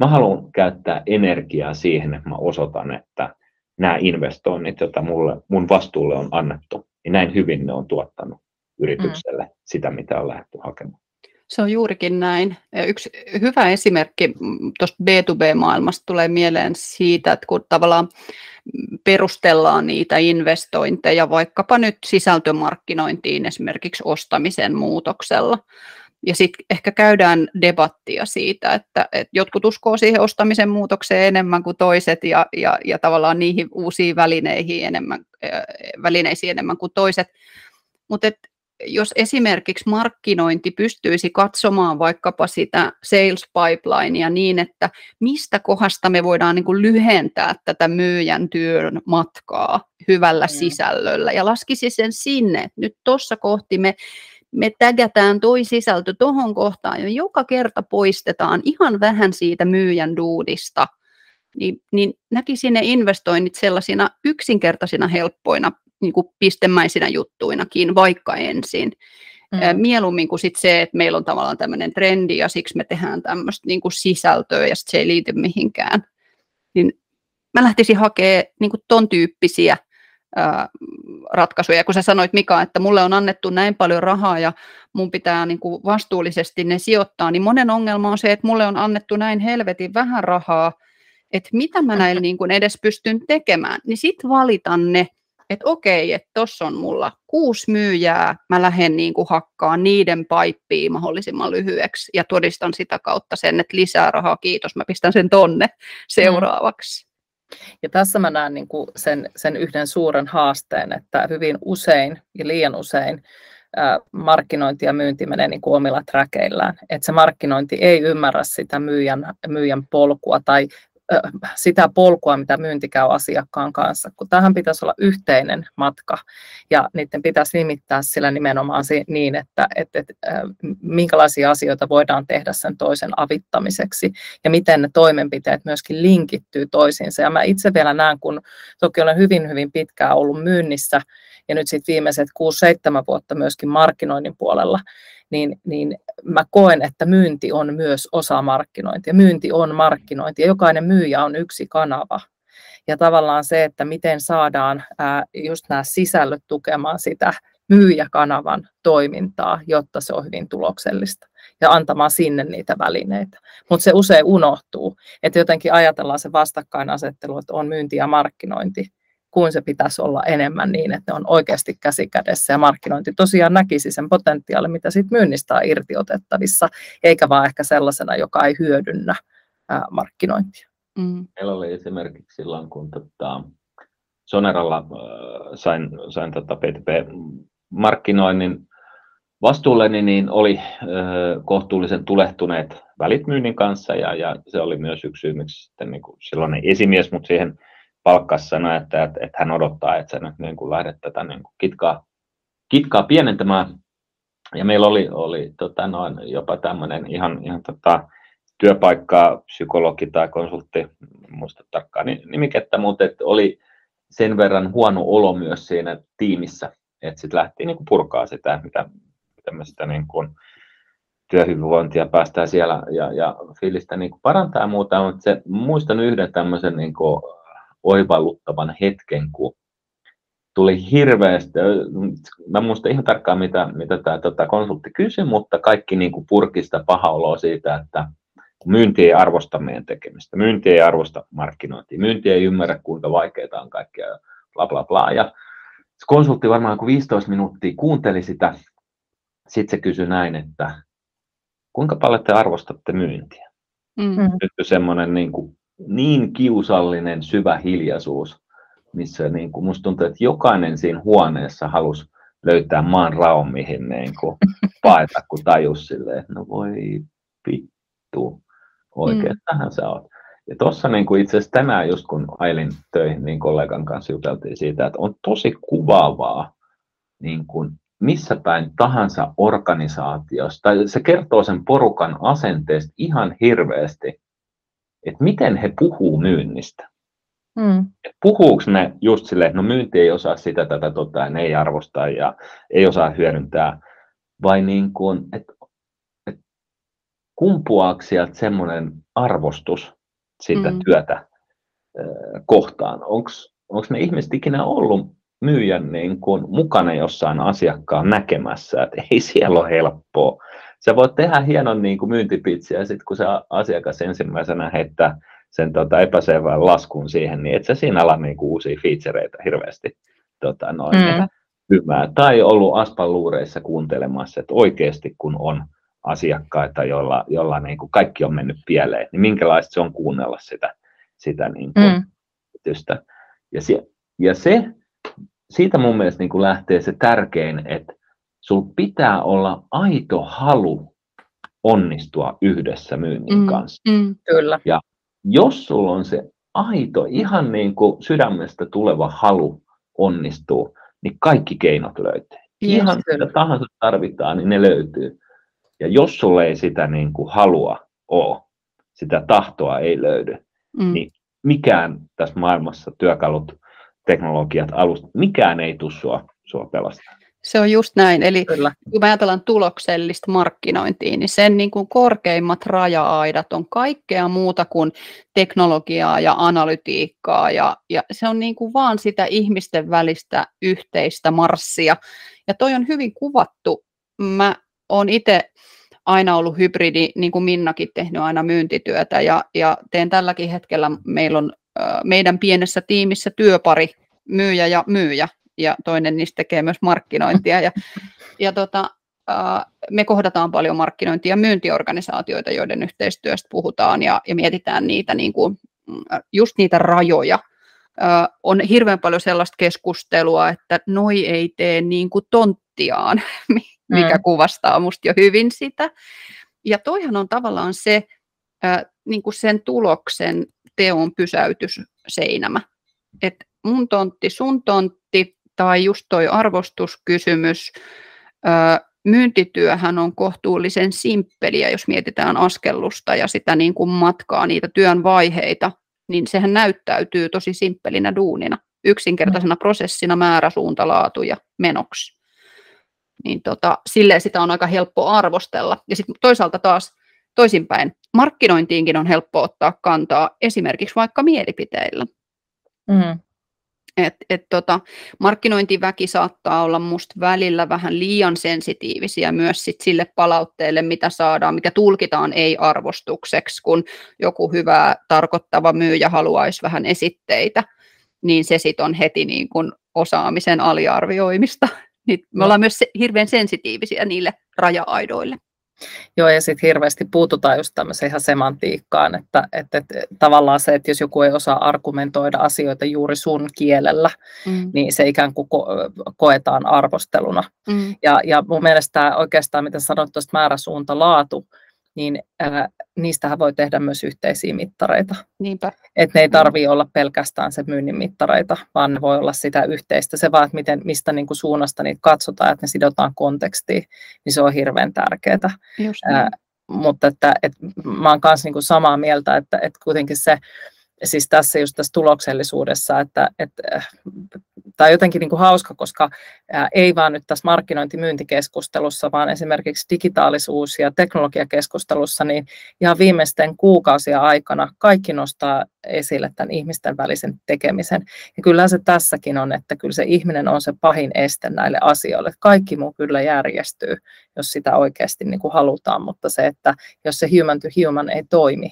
mä haluan käyttää energiaa siihen, että mä osoitan, että nämä investoinnit, joita mulle, mun vastuulle on annettu, niin näin hyvin ne on tuottanut yritykselle mm. sitä, mitä on lähdetty hakemaan. Se on juurikin näin. Yksi hyvä esimerkki tuosta B2B-maailmasta tulee mieleen siitä, että kun tavallaan perustellaan niitä investointeja vaikkapa nyt sisältömarkkinointiin esimerkiksi ostamisen muutoksella. Ja sitten ehkä käydään debattia siitä, että, että jotkut uskoo siihen ostamisen muutokseen enemmän kuin toiset ja, ja, ja tavallaan niihin uusiin välineihin enemmän, välineisiin enemmän kuin toiset. Mutta jos esimerkiksi markkinointi pystyisi katsomaan vaikkapa sitä sales pipelinea niin, että mistä kohdasta me voidaan niin kuin lyhentää tätä myyjän työn matkaa hyvällä mm. sisällöllä ja laskisi sen sinne, että nyt tuossa kohti me me tägätään toi sisältö tuohon kohtaan ja joka kerta poistetaan ihan vähän siitä myyjän duudista, niin, niin näkisin ne investoinnit sellaisina yksinkertaisina helppoina niin kuin pistemäisinä juttuinakin, vaikka ensin. Mm. Mieluummin kuin sit se, että meillä on tavallaan tämmöinen trendi ja siksi me tehdään tämmöistä niin kuin sisältöä ja se ei liity mihinkään. Niin mä lähtisin hakemaan niin kuin ton tyyppisiä ää, ratkaisuja. Kun sä sanoit Mika, että mulle on annettu näin paljon rahaa ja mun pitää niin kuin vastuullisesti ne sijoittaa, niin monen ongelma on se, että mulle on annettu näin helvetin vähän rahaa, että mitä mä näin niin kuin edes pystyn tekemään, niin sit valitan ne että okei, että tuossa on mulla kuusi myyjää, mä lähden niin kuin hakkaan niiden paippiin mahdollisimman lyhyeksi ja todistan sitä kautta sen, että lisää rahaa, kiitos, mä pistän sen tonne mm. seuraavaksi. Ja tässä mä näen niin kuin sen, sen yhden suuren haasteen, että hyvin usein ja liian usein markkinointi ja myynti menee niin kuin omilla träkeillään. Että se markkinointi ei ymmärrä sitä myyjän, myyjän polkua tai sitä polkua, mitä myynti käy asiakkaan kanssa, kun tähän pitäisi olla yhteinen matka ja niiden pitäisi nimittää sillä nimenomaan niin, että, että, että minkälaisia asioita voidaan tehdä sen toisen avittamiseksi ja miten ne toimenpiteet myöskin linkittyy toisiinsa. Ja mä itse vielä näen, kun toki olen hyvin, hyvin pitkään ollut myynnissä ja nyt sitten viimeiset 6-7 vuotta myöskin markkinoinnin puolella, niin, niin mä koen, että myynti on myös osa markkinointia. Myynti on markkinointi ja jokainen myyjä on yksi kanava. Ja tavallaan se, että miten saadaan ää, just nämä sisällöt tukemaan sitä myyjäkanavan toimintaa, jotta se on hyvin tuloksellista ja antamaan sinne niitä välineitä. Mutta se usein unohtuu, että jotenkin ajatellaan se vastakkainasettelu, että on myynti ja markkinointi, kuin se pitäisi olla enemmän niin, että ne on oikeasti käsikädessä ja markkinointi tosiaan näkisi sen potentiaalin, mitä siitä myynnistä on irtiotettavissa, eikä vaan ehkä sellaisena, joka ei hyödynnä ää, markkinointia. Mm. Meillä oli esimerkiksi silloin, kun tota, Soneralla äh, sain, sain tota PTP-markkinoinnin vastuulleni, niin oli äh, kohtuullisen tulehtuneet välit myynnin kanssa, ja, ja se oli myös yksi syy, miksi sitten niin kuin silloin esimies mut siihen palkkasi sanoi, että, että, että hän odottaa, että sä nyt niin kuin lähdet tätä niin kuin kitkaa, kitkaa pienentämään. Ja meillä oli, oli tota noin, jopa tämmöinen ihan, ihan tota, työpaikkaa, psykologi tai konsultti, muista tarkkaan nimikettä, mutta että oli sen verran huono olo myös siinä tiimissä, että sitten lähti niin kuin purkaa sitä, mitä tämmöistä niin kuin työhyvinvointia päästään siellä ja, ja fiilistä niin kuin parantaa ja muuta, mutta se, muistan yhden tämmöisen niin kuin oivalluttavan hetken, kun tuli hirveästi, mä muistan ihan tarkkaan mitä, mitä tämä tota, konsultti kysyi, mutta kaikki niin kuin purkista paha oloa siitä, että myynti ei arvosta meidän tekemistä, myynti ei arvosta markkinointia, myynti ei ymmärrä kuinka vaikeaa on kaikkea, bla bla bla. Ja se konsultti varmaan kun 15 minuuttia kuunteli sitä, sitten se kysyi näin, että kuinka paljon te arvostatte myyntiä? Mm. Nyt semmoinen niin, kuin, niin kiusallinen syvä hiljaisuus, missä niin kuin, musta tuntuu, että jokainen siinä huoneessa halusi löytää maan raon, mihin niin kuin, paeta, kun tajus silleen, että no voi vittu, oikein, mm. tähän sä oot. Ja tuossa niin kuin itse asiassa tänään just kun ailin töihin, niin kollegan kanssa juteltiin siitä, että on tosi kuvaavaa, niin kuin missä päin tahansa organisaatiosta, tai se kertoo sen porukan asenteesta ihan hirveästi, että miten he puhuu myynnistä. Mm. Puhuuko ne just silleen, että no myynti ei osaa sitä, tätä, tota, ne ei arvosta ja ei osaa hyödyntää, vai niin kuin, että, että kumpuaako sieltä semmoinen arvostus sitä mm. työtä äh, kohtaan? Onko ne ihmiset ikinä ollut myyjän niin kuin mukana jossain asiakkaan näkemässä, että ei siellä ole helppoa. Sä voit tehdä hienon niin kuin myyntipitsi ja sitten kun se asiakas ensimmäisenä heittää sen tota, epäselvän laskun siihen, niin et sä siinä ala niin kuin uusia featureita hirveästi tota, noin, mm. hyvää. Tai ollut Aspan luureissa kuuntelemassa, että oikeasti kun on asiakkaita, joilla, joilla niin kuin kaikki on mennyt pieleen, niin minkälaista se on kuunnella sitä, sitä niin kuin, mm. Ja, se, ja se siitä mun mielestä niin kuin lähtee se tärkein, että sul pitää olla aito halu onnistua yhdessä myynnin mm, kanssa. Mm, kyllä. Ja jos sulla on se aito, ihan niin kuin sydämestä tuleva halu onnistuu, niin kaikki keinot löytyy. Yes, ihan mitä tahansa tarvitaan, niin ne löytyy. Ja jos sulle ei sitä niin kuin halua ole, sitä tahtoa ei löydy, mm. niin mikään tässä maailmassa työkalut teknologiat, alusta, mikään ei tule sua, sua pelastaa. Se on just näin. Eli Kyllä. kun ajatellaan tuloksellista markkinointia, niin sen niin kuin korkeimmat raja-aidat on kaikkea muuta kuin teknologiaa ja analytiikkaa. Ja, ja se on niin kuin vaan sitä ihmisten välistä yhteistä marssia. Ja toi on hyvin kuvattu. Mä oon itse aina ollut hybridi, niin kuin Minnakin tehnyt aina myyntityötä ja, ja teen tälläkin hetkellä, meillä on meidän pienessä tiimissä työpari, myyjä ja myyjä, ja toinen niistä tekee myös markkinointia. Ja, ja tota, me kohdataan paljon markkinointia ja myyntiorganisaatioita, joiden yhteistyöstä puhutaan ja, ja mietitään niitä, niin kuin, just niitä rajoja. On hirveän paljon sellaista keskustelua, että noi ei tee niin kuin tonttiaan, mikä mm. kuvastaa musta jo hyvin sitä. Ja toihan on tavallaan se, niin kuin sen tuloksen teon pysäytysseinämä. että mun tontti, sun tontti tai just toi arvostuskysymys, myyntityöhän on kohtuullisen simppeliä, jos mietitään askellusta ja sitä niin kuin matkaa, niitä työn vaiheita, niin sehän näyttäytyy tosi simppelinä duunina, yksinkertaisena mm. prosessina, määrä, suunta, laatu ja menoksi. Niin tota, silleen sitä on aika helppo arvostella. Ja sitten toisaalta taas toisinpäin, markkinointiinkin on helppo ottaa kantaa esimerkiksi vaikka mielipiteillä. Mm. Et, et tota, markkinointiväki saattaa olla musta välillä vähän liian sensitiivisiä myös sit sille palautteelle, mitä saadaan, mikä tulkitaan ei-arvostukseksi, kun joku hyvä tarkoittava myyjä haluaisi vähän esitteitä, niin se sitten on heti niin kun osaamisen aliarvioimista. Niin me no. ollaan myös hirveän sensitiivisiä niille raja-aidoille. Joo, ja sitten hirveästi puututaan just tämmöiseen ihan semantiikkaan, että, että, että tavallaan se, että jos joku ei osaa argumentoida asioita juuri sun kielellä, mm. niin se ikään kuin ko- koetaan arvosteluna. Mm. Ja, ja mun mielestä oikeastaan, mitä sanoit tuosta määräsuunta laatu, niin ää, niistähän voi tehdä myös yhteisiä mittareita. Niinpä. Että ne ei tarvitse olla pelkästään se myynnin mittareita, vaan ne voi olla sitä yhteistä. Se vaan, että miten, mistä niin kuin suunnasta niitä katsotaan, että ne sidotaan kontekstiin, niin se on hirveän tärkeää. Just niin. mutta että, että mä oon kanssa niin samaa mieltä, että, että kuitenkin se, siis tässä just tässä tuloksellisuudessa, että, että tämä on jotenkin niin kuin hauska, koska ei vaan nyt tässä markkinointimyyntikeskustelussa, vaan esimerkiksi digitaalisuus- ja teknologiakeskustelussa, niin ihan viimeisten kuukausia aikana kaikki nostaa esille tämän ihmisten välisen tekemisen. Ja kyllä se tässäkin on, että kyllä se ihminen on se pahin este näille asioille. Kaikki muu kyllä järjestyy, jos sitä oikeasti niin kuin halutaan, mutta se, että jos se human to human ei toimi,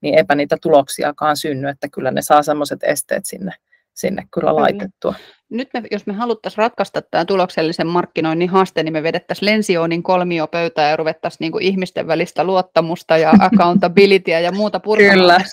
niin eipä niitä tuloksiakaan synny, että kyllä ne saa semmoiset esteet sinne, sinne kyllä laitettua nyt me, jos me haluttaisiin ratkaista tämä tuloksellisen markkinoinnin haaste, niin me vedettäisiin Lensionin kolmiopöytää ja ruvettaisiin niin kuin ihmisten välistä luottamusta ja accountabilityä ja muuta purkamaan,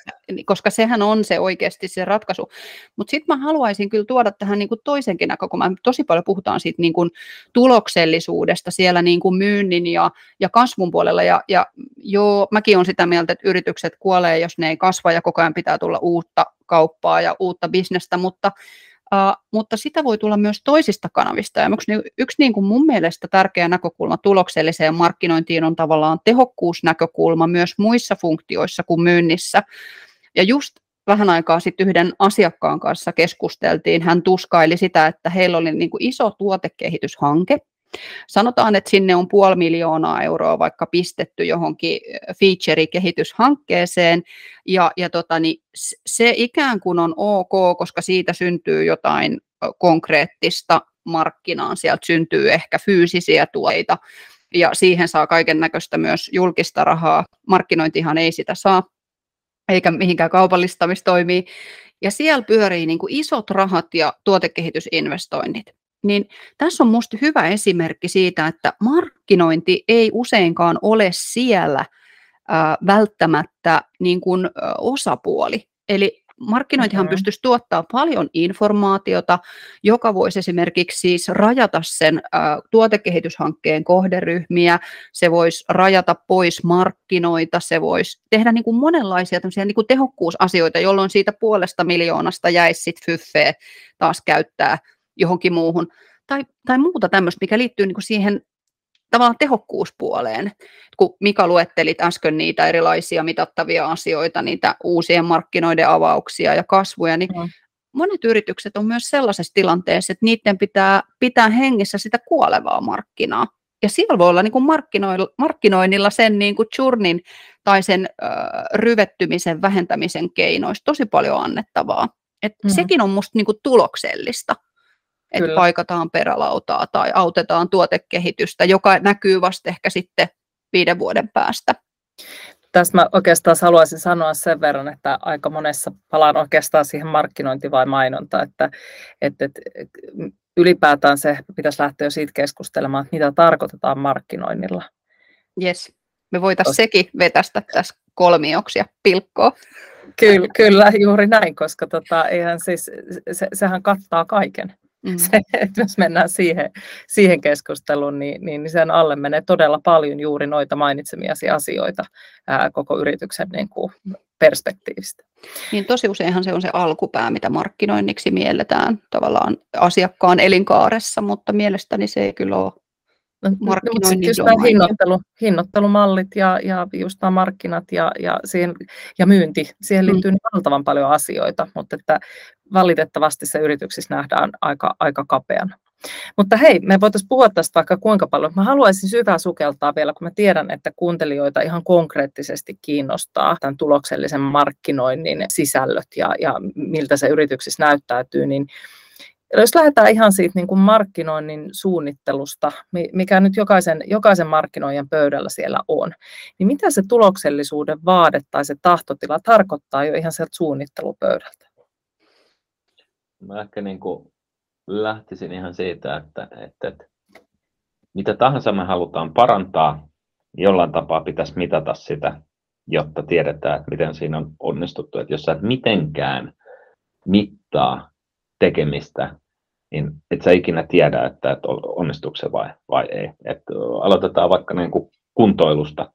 koska sehän on se oikeasti se ratkaisu. Mutta sitten mä haluaisin kyllä tuoda tähän niin kuin toisenkin näkökulman. Tosi paljon puhutaan siitä niin kuin tuloksellisuudesta siellä niin kuin myynnin ja, ja kasvun puolella. Ja, ja joo, mäkin olen sitä mieltä, että yritykset kuolee, jos ne ei kasva ja koko ajan pitää tulla uutta kauppaa ja uutta bisnestä, mutta Uh, mutta sitä voi tulla myös toisista kanavista. Ja yksi, yksi niin kuin mun mielestä tärkeä näkökulma tulokselliseen markkinointiin on tavallaan tehokkuusnäkökulma myös muissa funktioissa kuin myynnissä. Ja just vähän aikaa sitten yhden asiakkaan kanssa keskusteltiin. Hän tuskaili sitä, että heillä oli niin kuin iso tuotekehityshanke, Sanotaan, että sinne on puoli miljoonaa euroa vaikka pistetty johonkin feature-kehityshankkeeseen, ja, ja tota, niin se ikään kuin on ok, koska siitä syntyy jotain konkreettista markkinaan, sieltä syntyy ehkä fyysisiä tuoteita, ja siihen saa kaiken näköistä myös julkista rahaa. Markkinointihan ei sitä saa, eikä mihinkään kaupallistamistoimiin. Ja siellä pyörii niin kuin isot rahat ja tuotekehitysinvestoinnit niin tässä on minusta hyvä esimerkki siitä, että markkinointi ei useinkaan ole siellä ää, välttämättä niin kuin, ä, osapuoli. Eli markkinointihan mm-hmm. pystyisi tuottaa paljon informaatiota, joka voisi esimerkiksi siis rajata sen ä, tuotekehityshankkeen kohderyhmiä, se voisi rajata pois markkinoita, se voisi tehdä niin kuin monenlaisia niin kuin tehokkuusasioita, jolloin siitä puolesta miljoonasta jäisi sitten taas käyttää johonkin muuhun, tai, tai muuta tämmöistä, mikä liittyy niin kuin siihen tavallaan tehokkuuspuoleen. Kun Mika luettelit äsken niitä erilaisia mitattavia asioita, niitä uusien markkinoiden avauksia ja kasvuja, niin mm. monet yritykset on myös sellaisessa tilanteessa, että niiden pitää pitää hengissä sitä kuolevaa markkinaa. Ja siellä voi olla niin kuin markkinoinnilla sen niin kuin churnin tai sen ö, ryvettymisen vähentämisen keinoista tosi paljon annettavaa. Et mm. Sekin on minusta niin tuloksellista että Kyllä. paikataan perälautaa tai autetaan tuotekehitystä, joka näkyy vasta ehkä sitten viiden vuoden päästä. Tässä mä oikeastaan haluaisin sanoa sen verran, että aika monessa palaan oikeastaan siihen markkinointi vai mainonta, että, että, että ylipäätään se pitäisi lähteä jo siitä keskustelemaan, että mitä tarkoitetaan markkinoinnilla. Yes, me voitaisiin sekin vetästä tässä kolmioksi ja pilkkoa. Kyllä, kyllä, juuri näin, koska tota, eihän siis, se, sehän kattaa kaiken. Mm. Se, että jos mennään siihen, siihen keskusteluun, niin, niin, niin sen alle menee todella paljon juuri noita mainitsemiasi asioita ää, koko yrityksen niin kuin, perspektiivistä. Niin tosi useinhan se on se alkupää, mitä markkinoinniksi mielletään tavallaan asiakkaan elinkaaressa, mutta mielestäni se ei kyllä ole No, markkinoinnin just hinnoittelu, hinnoittelumallit ja, ja just nämä markkinat ja, ja, siihen, ja myynti, siihen mm. liittyy mm. valtavan paljon asioita, mutta että valitettavasti se yrityksissä nähdään aika, aika kapeana. Mutta hei, me voitaisiin puhua tästä vaikka kuinka paljon. Mä haluaisin syvää sukeltaa vielä, kun mä tiedän, että kuuntelijoita ihan konkreettisesti kiinnostaa tämän tuloksellisen markkinoinnin sisällöt ja, ja miltä se yrityksissä näyttäytyy, niin jos lähdetään ihan siitä niin kuin markkinoinnin suunnittelusta, mikä nyt jokaisen, jokaisen markkinoijan pöydällä siellä on, niin mitä se tuloksellisuuden vaade tai se tahtotila tarkoittaa jo ihan sieltä suunnittelupöydältä? Mä ehkä niin kuin lähtisin ihan siitä, että, että, että mitä tahansa me halutaan parantaa, jollain tapaa pitäisi mitata sitä, jotta tiedetään, että miten siinä on onnistuttu. Että jos sä et mitenkään mittaa tekemistä, niin et sä ikinä tiedä, että, että onnistuuko se vai, vai ei. Et aloitetaan vaikka niin kuin kuntoilusta,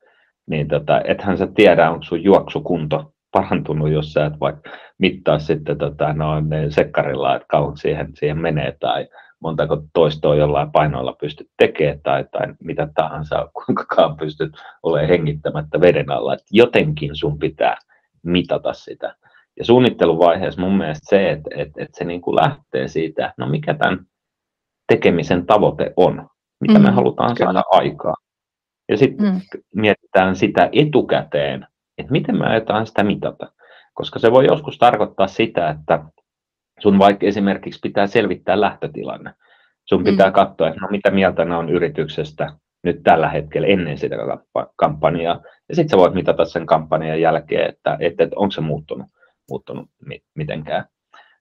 niin tota, ethän sä tiedä, onko sun juoksukunto parantunut, jos sä et vaikka mittaa sitten tota, noin sekkarilla, että kauan siihen, siihen menee tai montako toistoa jollain painoilla pystyt tekemään tai, tai mitä tahansa, kuinkakaan pystyt olemaan hengittämättä veden alla. Et jotenkin sun pitää mitata sitä Ja suunnitteluvaiheessa mun mielestä se, että, että, että se niin kuin lähtee siitä, no mikä tämän tekemisen tavoite on, mitä mm, me halutaan kyllä. saada aikaa. Ja sitten mm. mietitään sitä etukäteen, että miten me ajetaan sitä mitata. Koska se voi joskus tarkoittaa sitä, että sun vaikka esimerkiksi pitää selvittää lähtötilanne. Sun pitää mm. katsoa, että no mitä mieltä ne on yrityksestä nyt tällä hetkellä ennen sitä kampanjaa. Ja sitten sä voit mitata sen kampanjan jälkeen, että, että, että onko se muuttunut, muuttunut mitenkään.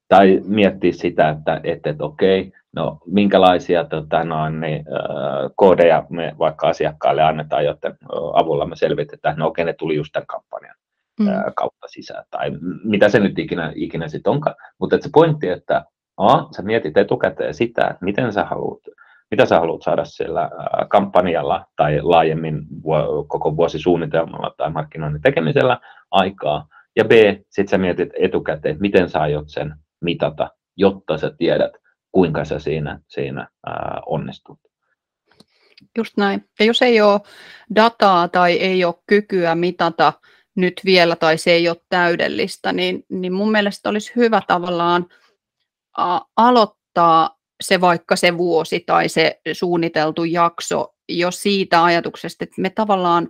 Tai miettiä sitä, että, että, että okei, no minkälaisia tota, no, niin, äh, koodeja me vaikka asiakkaalle annetaan, joten avulla me selvitetään, no okei, ne tuli just tämän kampanjan mm. äh, kautta sisään, tai mitä se nyt ikinä, ikinä sitten onkaan. Mutta se pointti, että A, sä mietit etukäteen sitä, miten sä haluat, mitä sä haluat saada sillä kampanjalla tai laajemmin koko vuosisuunnitelmalla tai markkinoinnin tekemisellä aikaa. Ja B, sitten sä mietit etukäteen, miten sä aiot sen mitata, jotta sä tiedät, kuinka sä siinä, siinä ää, onnistut. Just näin. Ja jos ei ole dataa tai ei ole kykyä mitata nyt vielä tai se ei ole täydellistä, niin, niin mun mielestä olisi hyvä tavallaan aloittaa se vaikka se vuosi tai se suunniteltu jakso jo siitä ajatuksesta, että me tavallaan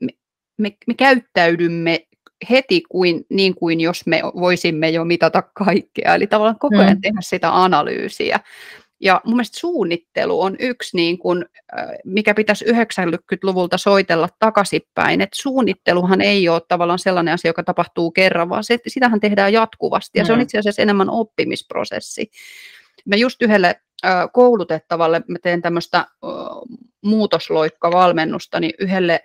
me, me, me käyttäydymme heti kuin, niin kuin jos me voisimme jo mitata kaikkea, eli tavallaan koko ajan mm. tehdä sitä analyysiä. Ja mun mielestä suunnittelu on yksi, niin kuin, mikä pitäisi 90-luvulta soitella takaisinpäin. että suunnitteluhan ei ole tavallaan sellainen asia, joka tapahtuu kerran, vaan se, sitähän tehdaan jatkuvasti. Ja se on mm. itse asiassa enemmän oppimisprosessi. Mä just yhdelle koulutettavalle, mä teen tämmöistä muutosloikkavalmennusta, niin yhdelle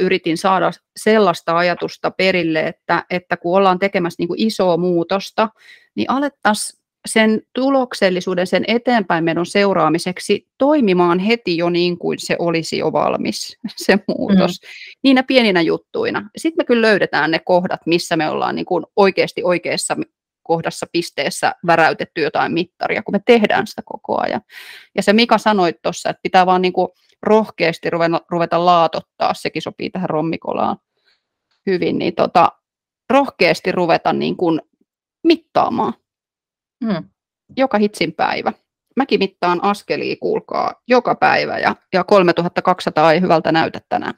yritin saada sellaista ajatusta perille, että, että kun ollaan tekemässä niin kuin isoa muutosta, niin alettaisiin sen tuloksellisuuden, sen eteenpäin menon seuraamiseksi toimimaan heti jo niin kuin se olisi jo valmis, se muutos, mm. niinä pieninä juttuina. Sitten me kyllä löydetään ne kohdat, missä me ollaan niin kuin oikeasti oikeassa kohdassa pisteessä väräytetty jotain mittaria, kun me tehdään sitä koko ajan. Ja se Mika sanoi tuossa, että pitää vaan niin kuin rohkeasti ruveta, ruveta laatottaa, sekin sopii tähän rommikolaan hyvin, niin tota, rohkeasti ruveta niin kuin mittaamaan Mm. Joka hitsin päivä. Mäkin mittaan askelia, kuulkaa, joka päivä ja, ja 3200 ei hyvältä näytä tänään.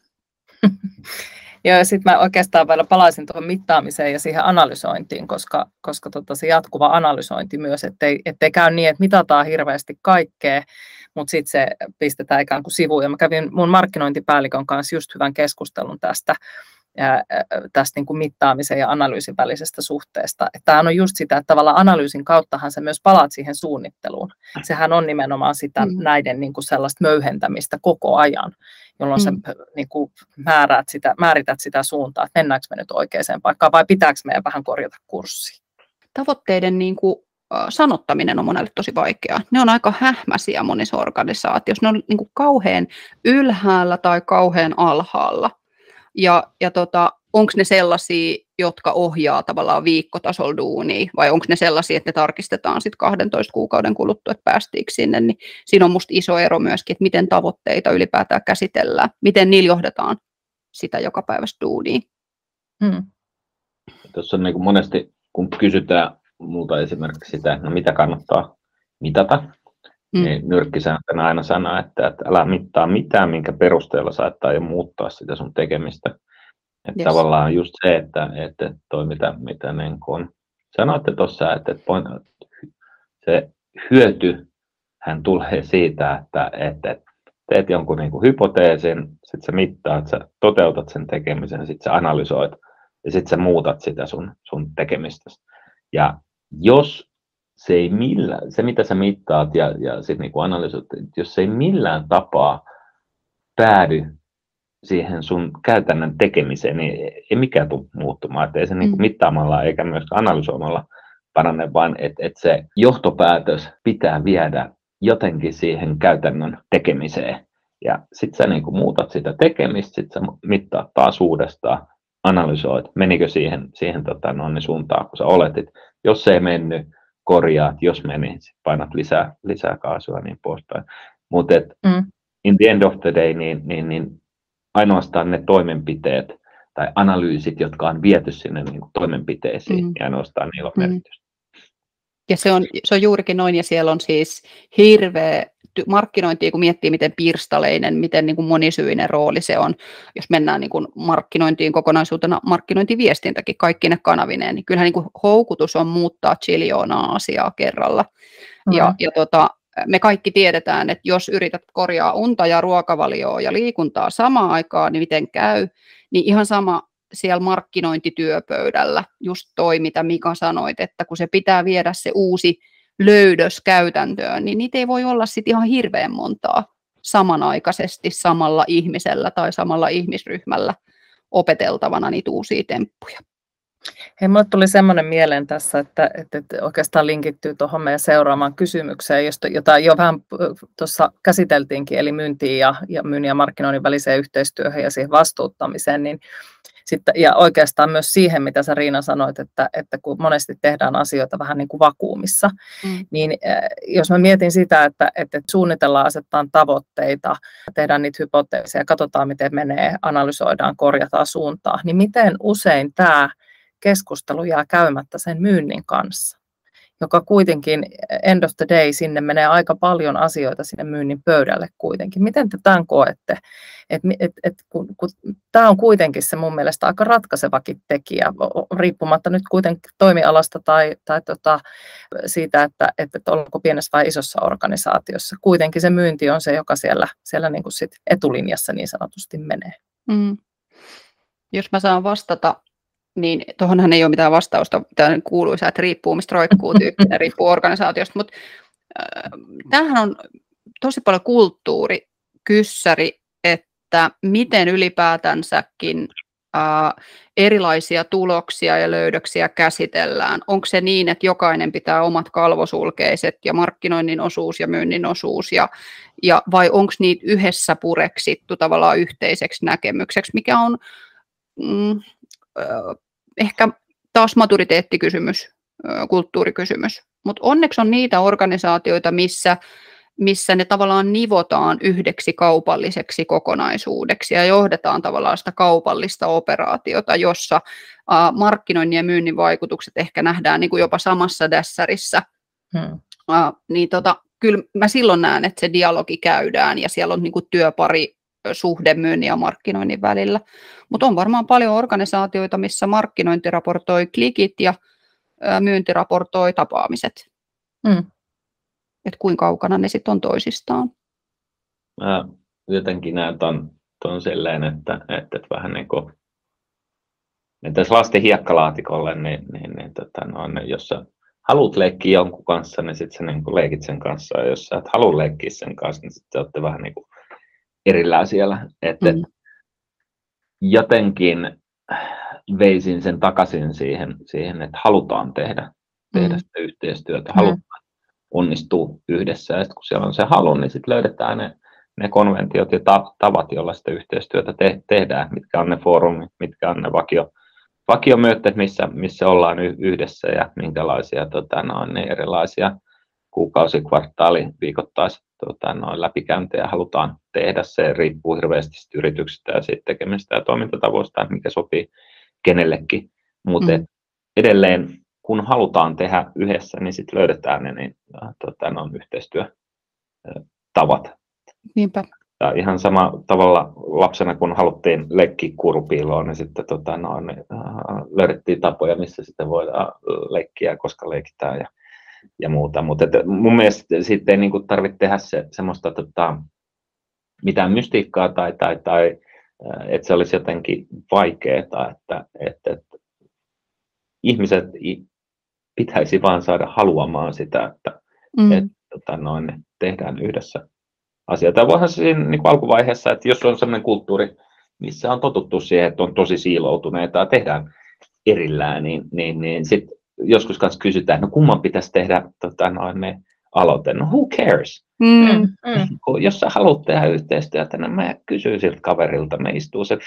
Joo, ja sitten mä oikeastaan vielä palaisin tuohon mittaamiseen ja siihen analysointiin, koska, koska tota se jatkuva analysointi myös, ettei, ettei käy niin, että mitataan hirveästi kaikkea, mutta sitten se pistetään ikään kuin sivuun. Ja mä kävin mun markkinointipäällikön kanssa just hyvän keskustelun tästä, tästä niin kuin mittaamisen ja analyysin välisestä suhteesta. Tämä on just sitä, että tavallaan analyysin kauttahan se myös palaat siihen suunnitteluun. Sehän on nimenomaan sitä mm. näiden niin kuin sellaista möyhentämistä koko ajan, jolloin mm. sä niin kuin määrät sitä, määrität sitä suuntaa, että mennäänkö me nyt oikeaan paikkaan vai pitääkö meidän vähän korjata kurssia. Tavoitteiden niin kuin sanottaminen on monelle tosi vaikeaa. Ne on aika hähmäisiä monissa organisaatioissa. Ne on niin kuin kauhean ylhäällä tai kauhean alhaalla. Ja, ja tota, onko ne sellaisia, jotka ohjaa tavallaan viikkotasolla duunia, vai onko ne sellaisia, että ne tarkistetaan sitten 12 kuukauden kuluttua, että päästiinkö sinne, niin siinä on musta iso ero myöskin, että miten tavoitteita ylipäätään käsitellään, miten niillä johdetaan sitä joka päivästä duunia. Hmm. Tuossa on niin kuin monesti, kun kysytään multa esimerkiksi sitä, no mitä kannattaa mitata, Mm. Niin nyrkkisääntönä aina sanoo, että, että älä mittaa mitään, minkä perusteella et aio muuttaa sitä sun tekemistä. Että yes. tavallaan just se, että, että toi mitä, mitä niin kun sanoitte tuossa, että, se hyöty hän tulee siitä, että, että teet jonkun niin kuin hypoteesin, sitten sä mittaat, sä toteutat sen tekemisen, sitten sä analysoit ja sitten sä muutat sitä sun, sun tekemistä. Ja jos se ei millään, se mitä sä mittaat ja, ja sitten niin analysoit, jos se ei millään tapaa päädy siihen sun käytännön tekemiseen, niin ei mikään tule muuttumaan. Että ei se mm. niin mittaamalla eikä myöskään analysoimalla parane, vaan että et se johtopäätös pitää viedä jotenkin siihen käytännön tekemiseen. Ja sitten sä niin muutat sitä tekemistä, sitten sä mittaat taas uudestaan, analysoit, menikö siihen, siihen tota, no, niin suuntaan, kun sä oletit. Jos se ei mennyt, korjaat, jos meni, sit painat lisää, lisää kaasua ja niin poispäin. Mutta mm. in the end of the day, niin, niin, niin ainoastaan ne toimenpiteet tai analyysit, jotka on viety sinne niin kuin toimenpiteisiin mm. ja ainoastaan niillä on mm. merkitystä. Ja se on, se on juurikin noin, ja siellä on siis hirveä markkinointia, kun miettii, miten pirstaleinen, miten niin kuin monisyinen rooli se on, jos mennään niin kuin markkinointiin kokonaisuutena, markkinointiviestintäkin kaikki ne kanavineen, niin kyllähän niin kuin houkutus on muuttaa chiljoonaa asiaa kerralla. Mm-hmm. Ja, ja tota, me kaikki tiedetään, että jos yrität korjaa unta ja ruokavalioa ja liikuntaa samaan aikaan, niin miten käy, niin ihan sama siellä markkinointityöpöydällä, just toi, mitä Mika sanoit, että kun se pitää viedä se uusi löydös käytäntöön, niin niitä ei voi olla sitten ihan hirveän montaa samanaikaisesti samalla ihmisellä tai samalla ihmisryhmällä opeteltavana niitä uusia temppuja. Hei, mulle tuli semmoinen mieleen tässä, että, että, että oikeastaan linkittyy tuohon meidän seuraavaan kysymykseen, josta, jota jo vähän tuossa käsiteltiinkin, eli myyntiin ja, ja myynnin ja markkinoinnin väliseen yhteistyöhön ja siihen vastuuttamiseen, niin sitten, ja oikeastaan myös siihen, mitä sä Riina sanoit, että, että kun monesti tehdään asioita vähän niin kuin vakuumissa, mm. niin jos mä mietin sitä, että, että suunnitellaan, asettaa tavoitteita, tehdään niitä hypoteeseja, katsotaan miten menee, analysoidaan, korjataan suuntaa, niin miten usein tämä keskustelu jää käymättä sen myynnin kanssa? joka kuitenkin end of the day sinne menee aika paljon asioita sinne myynnin pöydälle kuitenkin. Miten te tämän koette? Et, et, et, kun, kun, tämä on kuitenkin se mun mielestä aika ratkaisevakin tekijä, riippumatta nyt kuitenkin toimialasta tai, tai tota, siitä, että, että onko pienessä vai isossa organisaatiossa. Kuitenkin se myynti on se, joka siellä, siellä niin kuin sit etulinjassa niin sanotusti menee. Mm. Jos mä saan vastata niin tuohonhan ei ole mitään vastausta, tämä kuuluisa, että riippuu mistä roikkuu tyyppinen, riippuu organisaatiosta, mutta äh, tämähän on tosi paljon kulttuurikyssäri, että miten ylipäätänsäkin äh, erilaisia tuloksia ja löydöksiä käsitellään. Onko se niin, että jokainen pitää omat kalvosulkeiset ja markkinoinnin osuus ja myynnin osuus, ja, ja vai onko niitä yhdessä pureksittu tavallaan yhteiseksi näkemykseksi, mikä on mm, ehkä taas maturiteettikysymys, kulttuurikysymys. Mutta onneksi on niitä organisaatioita, missä, missä ne tavallaan nivotaan yhdeksi kaupalliseksi kokonaisuudeksi ja johdetaan tavallaan sitä kaupallista operaatiota, jossa markkinoinnin ja myynnin vaikutukset ehkä nähdään niin kuin jopa samassa dässärissä. Hmm. niin tota, kyllä mä silloin näen, että se dialogi käydään ja siellä on niin kuin työpari suhde myynnin ja markkinoinnin välillä. Mutta on varmaan paljon organisaatioita, missä markkinointi raportoi klikit ja myynti raportoi tapaamiset. Mm. Että kuinka kaukana ne sitten on toisistaan. Mä jotenkin näen ton, ton silleen, että, että, että vähän niin kuin että jos lasten hiekkalaatikolle, niin, niin, niin tota, no, jos sä haluat leikkiä jonkun kanssa, niin sitten sä niin leikit sen kanssa, ja jos sä et halua leikkiä sen kanssa, niin sitten olette vähän niin kuin erillään siellä. Että mm. Jotenkin veisin sen takaisin siihen, siihen että halutaan tehdä, tehdä mm. sitä yhteistyötä, mm. halutaan onnistua yhdessä. Ja sitten kun siellä on se halu, niin sitten löydetään ne, ne konventiot ja tavat, joilla sitä yhteistyötä te- tehdään, mitkä on ne foorumit, mitkä on ne vakio, vakiomyötteet, missä, missä ollaan yhdessä ja minkälaisia tota, no, ne erilaisia kuukausi, kvartaali, viikoittais tota, noin läpikäyntejä halutaan tehdä. Se riippuu hirveästi yrityksestä ja siitä tekemistä ja toimintatavoista, että mikä sopii kenellekin. Mutta mm. edelleen, kun halutaan tehdä yhdessä, niin sitten löydetään ne niin, äh, tota, no, yhteistyötavat. Niinpä. Ja ihan sama tavalla lapsena, kun haluttiin leikkiä kurupiiloon, niin sitten tota, no, niin, äh, löydettiin tapoja, missä sitten voidaan leikkiä, koska leikitään. Ja, ja muuta. Mutta mun mielestä sitten ei niin tarvitse tehdä se, semmoista tota, mitään mystiikkaa tai, tai, tai että se olisi jotenkin vaikeaa, että, että, että ihmiset pitäisi vaan saada haluamaan sitä, että, mm. että tota, noin, tehdään yhdessä asioita. Voihan siinä niin kuin alkuvaiheessa, että jos on sellainen kulttuuri, missä on totuttu siihen, että on tosi siiloutuneita ja tehdään erillään, niin, niin, niin sitten joskus kanssa kysytään, no kumman pitäisi tehdä tota, noin, ne aloite. No who cares? Mm, mm. Jos sä haluat tehdä yhteistyötä, niin mä kysyn siltä kaverilta, me istuu se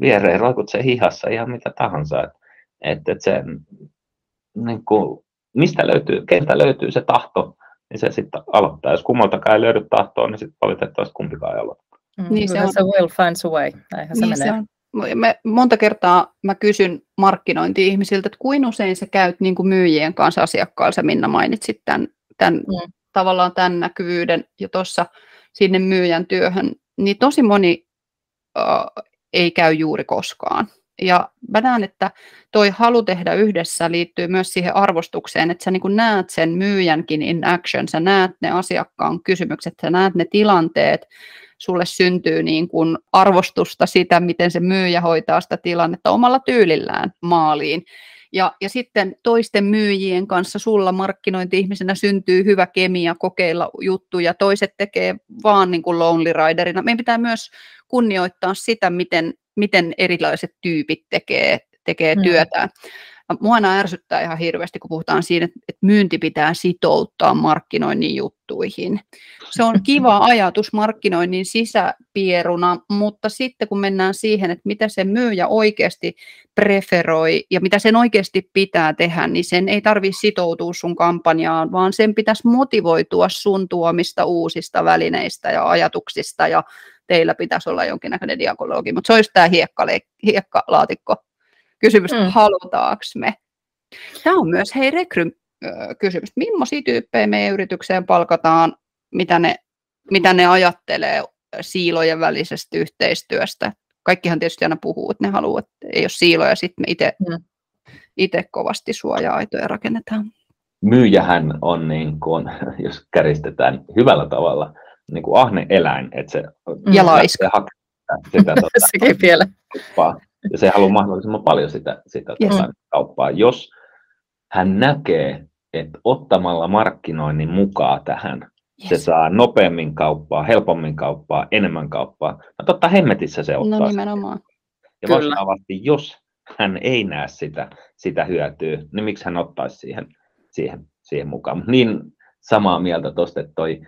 viereen, roikut se hihassa ihan mitä tahansa. Että et, et se, niin kuin, mistä löytyy, keltä löytyy se tahto, niin se sitten aloittaa. Jos kummaltakaan ei löydy tahtoa, niin sitten valitettavasti kumpikaan ei aloita. Mm, niin se on. will finds a way. Näinhän niin se menee. Se on. Me, monta kertaa mä kysyn markkinointi-ihmisiltä, että kuin usein sä käyt niin kuin myyjien kanssa asiakkaalla, Minna mainitsit tämän, tämän mm. tavallaan tämän näkyvyyden jo tuossa sinne myyjän työhön, niin tosi moni uh, ei käy juuri koskaan. Ja mä näen, että toi halu tehdä yhdessä liittyy myös siihen arvostukseen, että sä niin näet sen myyjänkin in action, sä näet ne asiakkaan kysymykset, sä näet ne tilanteet, sulle syntyy niin kuin arvostusta sitä, miten se myyjä hoitaa sitä tilannetta omalla tyylillään maaliin. Ja, ja sitten toisten myyjien kanssa sulla markkinointi-ihmisenä syntyy hyvä kemia kokeilla juttuja, toiset tekee vaan niin kuin lonely riderina. Meidän pitää myös kunnioittaa sitä, miten, miten erilaiset tyypit tekee, tekee mm. työtään. Mua aina ärsyttää ihan hirveästi, kun puhutaan siitä, että myynti pitää sitouttaa markkinoinnin juttuihin. Se on kiva ajatus markkinoinnin sisäpieruna, mutta sitten kun mennään siihen, että mitä se myyjä oikeasti preferoi ja mitä sen oikeasti pitää tehdä, niin sen ei tarvitse sitoutua sun kampanjaan, vaan sen pitäisi motivoitua sun tuomista uusista välineistä ja ajatuksista ja teillä pitäisi olla jonkinnäköinen diakologi, mutta se olisi tämä hiekkalaatikko kysymys, mm. halutaanko me. Tämä on myös hei rekry kysymys. Millaisia tyyppejä meidän yritykseen palkataan, mitä ne, mitä ne ajattelee siilojen välisestä yhteistyöstä. Kaikkihan tietysti aina puhuu, että ne haluaa, että ei ole siiloja, sitten me itse mm. itse kovasti suoja-aitoja rakennetaan. Myyjähän on, niin kuin, jos käristetään hyvällä tavalla, niin kuin ahne eläin, että se ja laiska. Sitä, tuota, Sekin vielä ja se haluaa mahdollisimman paljon sitä, sitä yes. tuota, kauppaa. Jos hän näkee, että ottamalla markkinoinnin mukaan tähän, yes. se saa nopeammin kauppaa, helpommin kauppaa, enemmän kauppaa, no totta hemmetissä se ottaa. No nimenomaan. Ja Kyllä. vastaavasti, jos hän ei näe sitä, sitä hyötyä, niin miksi hän ottaisi siihen, siihen, siihen mukaan. Niin samaa mieltä tuosta, että toi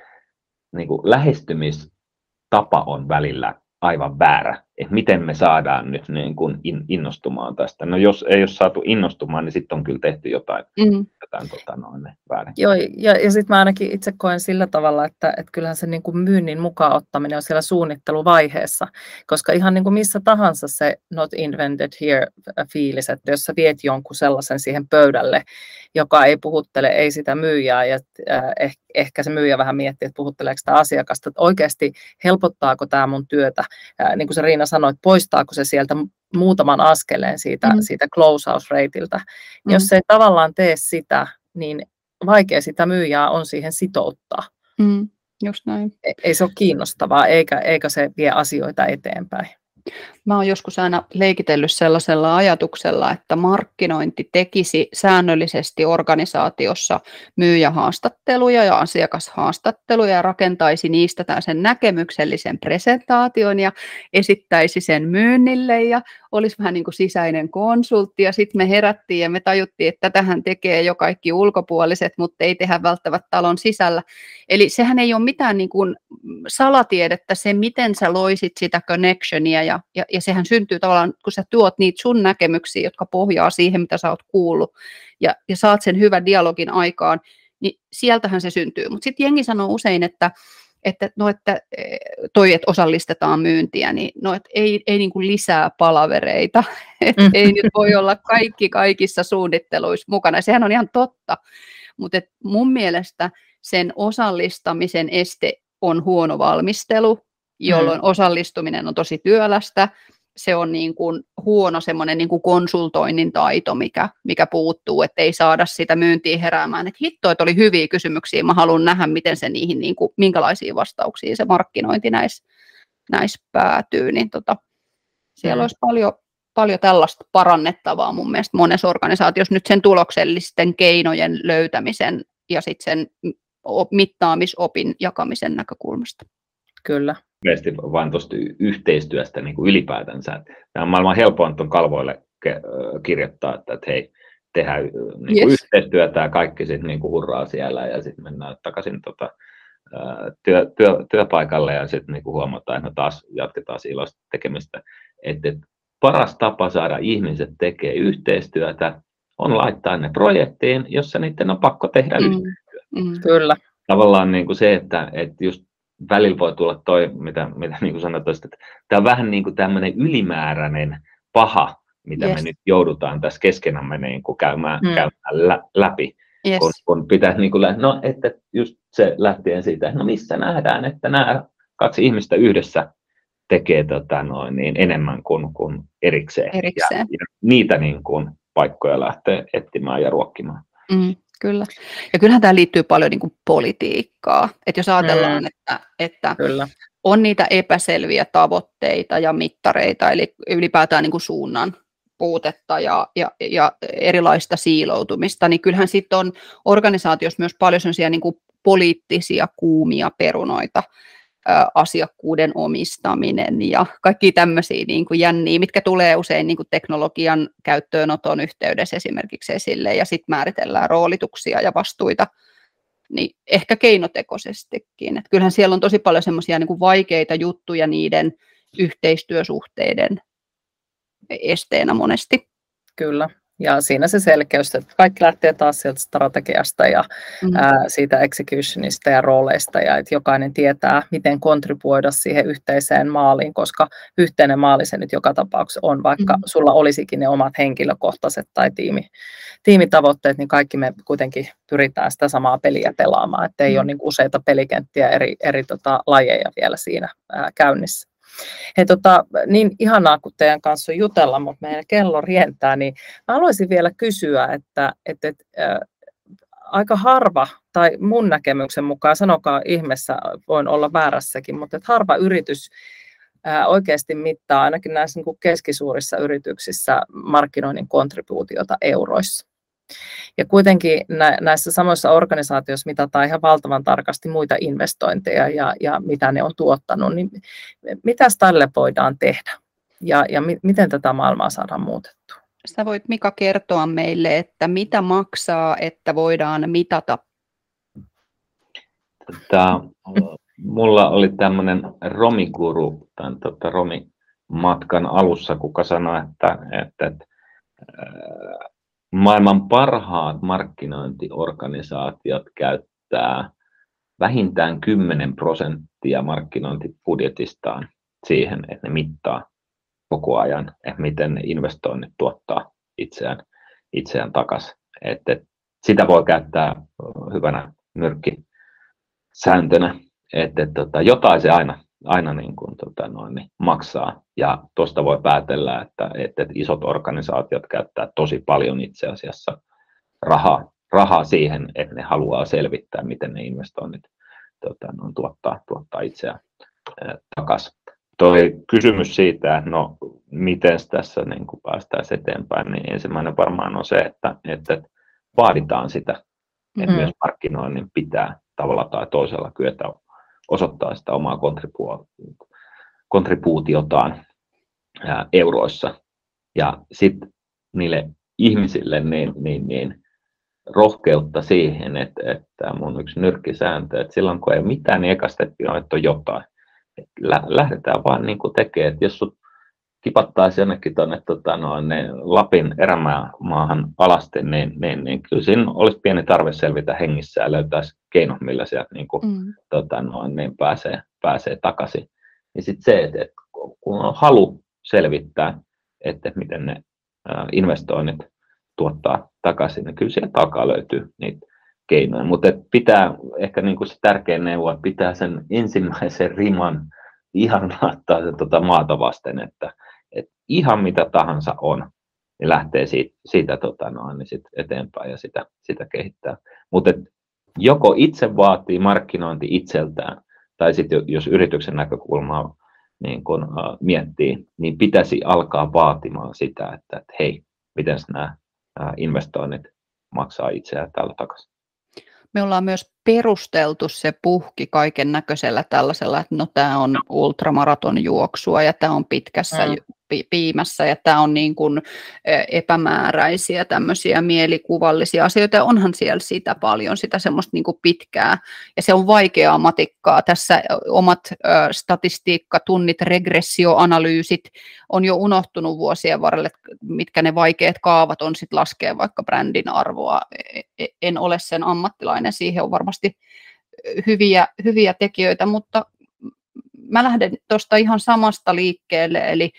niin kuin lähestymistapa on välillä aivan väärä, että miten me saadaan nyt niin kuin innostumaan tästä. No jos ei ole saatu innostumaan, niin sitten on kyllä tehty jotain, mm. jotain tota, noin, väärin. Joo, ja, ja sitten mä ainakin itse koen sillä tavalla, että, että kyllähän se niin kuin myynnin mukaan ottaminen on siellä suunnitteluvaiheessa, koska ihan niin kuin missä tahansa se not invented here fiilis, että jos sä viet jonkun sellaisen siihen pöydälle, joka ei puhuttele, ei sitä myyjää, ja äh, ehkä, ehkä se myyjä vähän miettii, että puhutteleeko sitä asiakasta, että oikeasti helpottaako tämä mun työtä, äh, niin kuin se Riina sanoi, että poistaako se sieltä muutaman askeleen siitä, mm. siitä close-out-reitiltä. Mm. Jos se ei tavallaan tee sitä, niin vaikea sitä myyjää on siihen sitouttaa. Mm. Just näin. E-, ei se ole kiinnostavaa, eikä, eikä se vie asioita eteenpäin. Mä oon joskus aina leikitellyt sellaisella ajatuksella, että markkinointi tekisi säännöllisesti organisaatiossa myyjähaastatteluja ja asiakashaastatteluja ja rakentaisi niistä sen näkemyksellisen presentaation ja esittäisi sen myynnille ja olisi vähän niin kuin sisäinen konsultti ja sitten me herättiin ja me tajuttiin, että tätähän tekee jo kaikki ulkopuoliset, mutta ei tehdä välttämättä talon sisällä. Eli sehän ei ole mitään niin kuin salatiedettä se, miten sä loisit sitä connectionia ja, ja, ja sehän syntyy tavallaan, kun sä tuot niitä sun näkemyksiä, jotka pohjaa siihen, mitä sä oot kuullut ja, ja saat sen hyvän dialogin aikaan, niin sieltähän se syntyy. Mutta sitten jengi sanoo usein, että että, no, että e, toi, että osallistetaan myyntiä, niin no, että ei, ei niin kuin lisää palavereita, että mm. ei nyt voi olla kaikki kaikissa suunnitteluissa mukana. Sehän on ihan totta, mutta mun mielestä sen osallistamisen este on huono valmistelu, jolloin mm. osallistuminen on tosi työlästä, se on niin kuin huono semmoinen niin kuin konsultoinnin taito, mikä, mikä puuttuu, että ei saada sitä myyntiä heräämään. Että hitto, että oli hyviä kysymyksiä, mä haluan nähdä, miten se niihin, niin kuin, minkälaisia vastauksia se markkinointi näissä näis päätyy, niin tota, siellä mm. olisi paljon, paljon tällaista parannettavaa mun mielestä monessa organisaatiossa nyt sen tuloksellisten keinojen löytämisen ja sitten sen mittaamisopin jakamisen näkökulmasta. Kyllä nopeasti vain tuosta yhteistyöstä niin kuin ylipäätänsä. Tämä on maailman helpoin tuon kalvoille kirjoittaa, että, että hei, tehdään niin kuin yes. yhteistyötä ja kaikki sitten niin kuin hurraa siellä ja sitten mennään takaisin tota, työ, työ, työpaikalle ja sitten niin kuin huomataan, että no taas jatketaan iloista tekemistä. Että, että paras tapa saada ihmiset tekee yhteistyötä on laittaa ne projektiin, jossa niiden on pakko tehdä mm. yhteistyötä. Mm. Kyllä. Tavallaan niin kuin se, että, että just välillä voi tulla toi, mitä, mitä niin kuin sanoit, että tämä on vähän niin kuin tämmöinen ylimääräinen paha, mitä yes. me nyt joudutaan tässä keskenämme niin kuin käymään, mm. käymään lä- läpi. Yes. Kun, kun pitäisi, niin kuin, no että just se lähtien siitä, no missä nähdään, että nämä kaksi ihmistä yhdessä tekee tota, noin, niin enemmän kuin, kuin erikseen. erikseen. Ja, ja niitä niin kuin, paikkoja lähtee etsimään ja ruokkimaan. Mm, kyllä. Ja kyllähän tämä liittyy paljon niin kuin politiikkaa. Että jos ajatellaan, mm. että, että kyllä. on niitä epäselviä tavoitteita ja mittareita, eli ylipäätään niin kuin suunnan puutetta ja, ja, ja erilaista siiloutumista, niin kyllähän sitten on organisaatiossa myös paljon sellaisia niin kuin poliittisia kuumia perunoita, asiakkuuden omistaminen ja kaikki tämmöisiä niin kuin jänniä, mitkä tulee usein niin kuin teknologian käyttöönoton yhteydessä esimerkiksi esille ja sitten määritellään roolituksia ja vastuita niin ehkä keinotekoisestikin. Et kyllähän siellä on tosi paljon semmoisia niin vaikeita juttuja niiden yhteistyösuhteiden esteenä monesti. Kyllä, ja siinä se selkeys, että kaikki lähtee taas sieltä strategiasta ja mm. ää, siitä executionista ja rooleista ja että jokainen tietää, miten kontribuoida siihen yhteiseen maaliin, koska yhteinen maali se nyt joka tapauksessa on, vaikka mm. sulla olisikin ne omat henkilökohtaiset tai tiimi, tiimitavoitteet, niin kaikki me kuitenkin pyritään sitä samaa peliä pelaamaan, että ei mm. ole niin useita pelikenttiä eri, eri tota, lajeja vielä siinä ää, käynnissä. Hei, tota, niin ihanaa, kun teidän kanssa on jutella, mutta meidän kello rientää, niin mä haluaisin vielä kysyä, että, että, että äh, aika harva, tai mun näkemyksen mukaan, sanokaa ihmeessä, voin olla väärässäkin, mutta että harva yritys oikeasti mittaa ainakin näissä niin keskisuurissa yrityksissä markkinoinnin kontribuutiota euroissa. Ja kuitenkin näissä samoissa organisaatioissa mitataan ihan valtavan tarkasti muita investointeja ja, ja mitä ne on tuottanut, niin mitä tälle voidaan tehdä ja, ja mi, miten tätä maailmaa saadaan muutettua? Sä voit Mika kertoa meille, että mitä maksaa, että voidaan mitata? Tämä, mulla oli tämmöinen romikuru tämän tota, romimatkan alussa, kuka sanoi, että, että, että maailman parhaat markkinointiorganisaatiot käyttää vähintään 10 prosenttia markkinointibudjetistaan siihen, että ne mittaa koko ajan, että miten ne investoinnit tuottaa itseään, itseään takaisin. Että sitä voi käyttää hyvänä nyrkkisääntönä, että, että tota, jotain se aina aina niin kuin, tota noin, niin maksaa. Ja tuosta voi päätellä, että, että, että isot organisaatiot käyttää tosi paljon itse asiassa rahaa, rahaa siihen, että ne haluaa selvittää, miten ne investoinnit tota, noin, tuottaa, tuottaa itseään takaisin. Toi kysymys siitä, no miten tässä niin kuin päästään eteenpäin, niin ensimmäinen varmaan on se, että, että vaaditaan sitä, että mm-hmm. myös markkinoinnin pitää tavalla tai toisella kyetä osoittaa sitä omaa kontribuutiotaan euroissa. Ja sitten niille ihmisille niin, niin, niin rohkeutta siihen, että, että mun yksi nyrkkisääntö, että silloin kun ei mitään, niin eka on, että on jotain. Että lähdetään vaan niin kuin tekemään, että jos sut kipattaisiin jonnekin tuonne tota, noin, ne Lapin erämaahan alasti, niin, niin, niin kyllä siinä olisi pieni tarve selvitä hengissä ja löytää keino, millä sieltä niin kuin, mm. tota, noin, niin pääsee, pääsee takaisin. Ja sitten se, että, että kun on halu selvittää, että miten ne investoinnit tuottaa takaisin, niin kyllä sieltä takaa löytyy niitä keinoja. Mutta pitää ehkä niin kuin se tärkein neuvo, että pitää sen ensimmäisen riman ihan laittaa se tuota maata vasten, että, että ihan mitä tahansa on, niin lähtee siitä, siitä tota noin, niin sit eteenpäin ja sitä, sitä kehittää. Mutta joko itse vaatii markkinointi itseltään, tai sitten jos yrityksen näkökulmaa niin kun, uh, miettii, niin pitäisi alkaa vaatimaan sitä, että, että hei, miten nämä uh, investoinnit maksaa itseään tällä takaisin. Me ollaan myös perusteltu se puhki kaiken näköisellä tällaisella, että no tämä on ultramaraton juoksua ja tämä on pitkässä mm piimässä ja tämä on niin kuin epämääräisiä tämmöisiä mielikuvallisia asioita ja onhan siellä sitä paljon, sitä semmoista niin kuin pitkää ja se on vaikeaa matikkaa. Tässä omat statistiikkatunnit, regressioanalyysit on jo unohtunut vuosien varrelle, mitkä ne vaikeat kaavat on sitten laskea vaikka brändin arvoa. E, e, en ole sen ammattilainen, siihen on varmasti hyviä, hyviä tekijöitä, mutta mä lähden tuosta ihan samasta liikkeelle, eli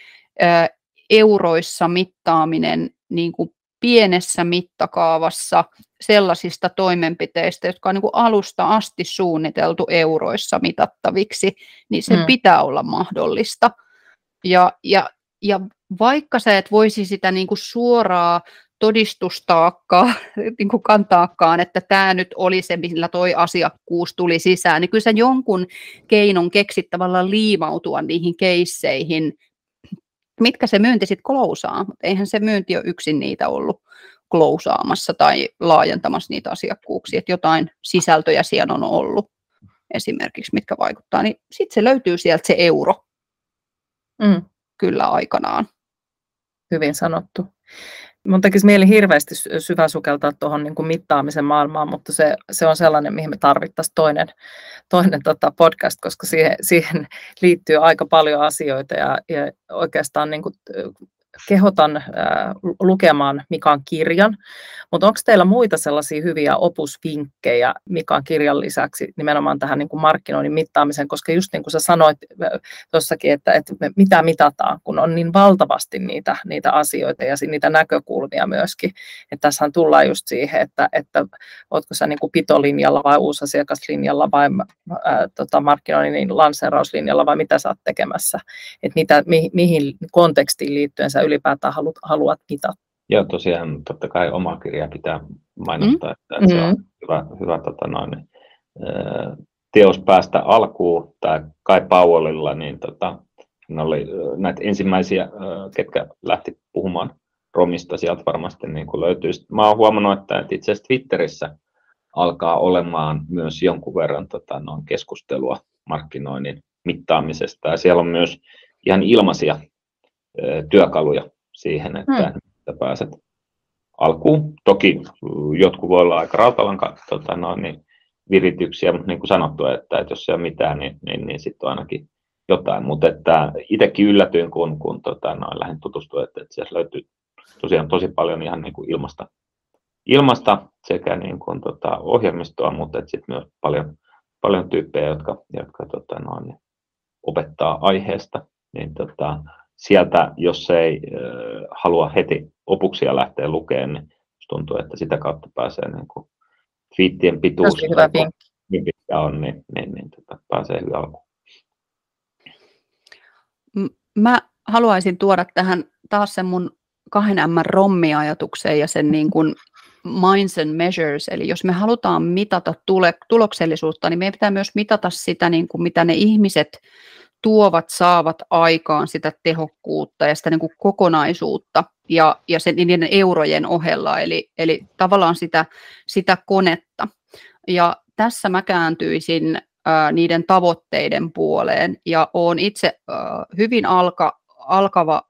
euroissa mittaaminen niin kuin pienessä mittakaavassa sellaisista toimenpiteistä, jotka on niin kuin alusta asti suunniteltu euroissa mitattaviksi, niin se mm. pitää olla mahdollista. Ja, ja, ja vaikka sä et voisi sitä niin kuin suoraa todistustaakkaa niin kuin kantaakaan, että tämä nyt oli se, millä toi asiakkuus tuli sisään, niin kyllä sä jonkun keinon keksit tavallaan liimautua niihin keisseihin, mitkä se myynti sitten klousaa, mutta eihän se myynti ole yksin niitä ollut klousaamassa tai laajentamassa niitä asiakkuuksia, että jotain sisältöjä siellä on ollut esimerkiksi, mitkä vaikuttaa, niin sitten se löytyy sieltä se euro mm. kyllä aikanaan. Hyvin sanottu. Mun tekisi mieli hirveästi syvä sukeltaa tuohon niin mittaamisen maailmaan, mutta se, se on sellainen, mihin me tarvittaisiin toinen, toinen tota podcast, koska siihen, siihen liittyy aika paljon asioita ja, ja oikeastaan niin kuin, kehotan äh, lukemaan Mikan kirjan, mutta onko teillä muita sellaisia hyviä opusvinkkejä Mikan kirjan lisäksi nimenomaan tähän niin kuin markkinoinnin mittaamiseen, koska just niin kuin sä sanoit tuossakin, että, että me mitä mitataan, kun on niin valtavasti niitä, niitä asioita ja niitä näkökulmia myöskin, että tässähän tullaan just siihen, että, että ootko sä niin kuin pitolinjalla vai uusasiakaslinjalla vai ää, tota markkinoinnin lanseerauslinjalla vai mitä sä oot tekemässä, että mitä, mi, mihin kontekstiin liittyen sä ylipäätään haluat, haluat mitata. Joo, tosiaan totta kai oma kirja pitää mainostaa, mm. että, että se on mm. hyvä, hyvä tota noin, teos päästä alkuun, tai Kai Powellilla, niin tota, ne oli näitä ensimmäisiä, ketkä lähti puhumaan Romista, sieltä varmasti niin kuin löytyy. Mä oon huomannut, että itse asiassa Twitterissä alkaa olemaan myös jonkun verran tota, noin keskustelua markkinoinnin mittaamisesta, ja siellä on myös ihan ilmaisia työkaluja siihen, että, hmm. pääset alkuun. Toki jotkut voi olla aika rautalanka tota, no, niin virityksiä, mutta niin kuin sanottu, että, että jos ei ole mitään, niin, niin, niin sitten on ainakin jotain. Mutta että itsekin yllätyin, kun, kun tota, no, lähdin tutustumaan, että, että siellä löytyy tosiaan tosi paljon ihan niin kuin ilmasta, ilmasta sekä niin kuin, tota, ohjelmistoa, mutta sitten myös paljon, paljon tyyppejä, jotka, jotka tota, no, niin opettaa aiheesta. Niin, tota, sieltä, jos ei äh, halua heti opuksia lähteä lukemaan, niin tuntuu, että sitä kautta pääsee niin kuin twiittien pituus, hyvä niin pitkä on, niin, niin, niin tota, pääsee hyvin alkuun. Mä haluaisin tuoda tähän taas sen mun kahden M rommi-ajatukseen ja sen niin kuin minds and measures, eli jos me halutaan mitata tule, tuloksellisuutta, niin meidän pitää myös mitata sitä, niin kuin mitä ne ihmiset tuovat, saavat aikaan sitä tehokkuutta ja sitä niin kuin kokonaisuutta ja, ja sen niiden eurojen ohella, eli, eli tavallaan sitä, sitä konetta. Ja tässä mä kääntyisin ää, niiden tavoitteiden puoleen. Ja olen itse ää, hyvin alka, alkava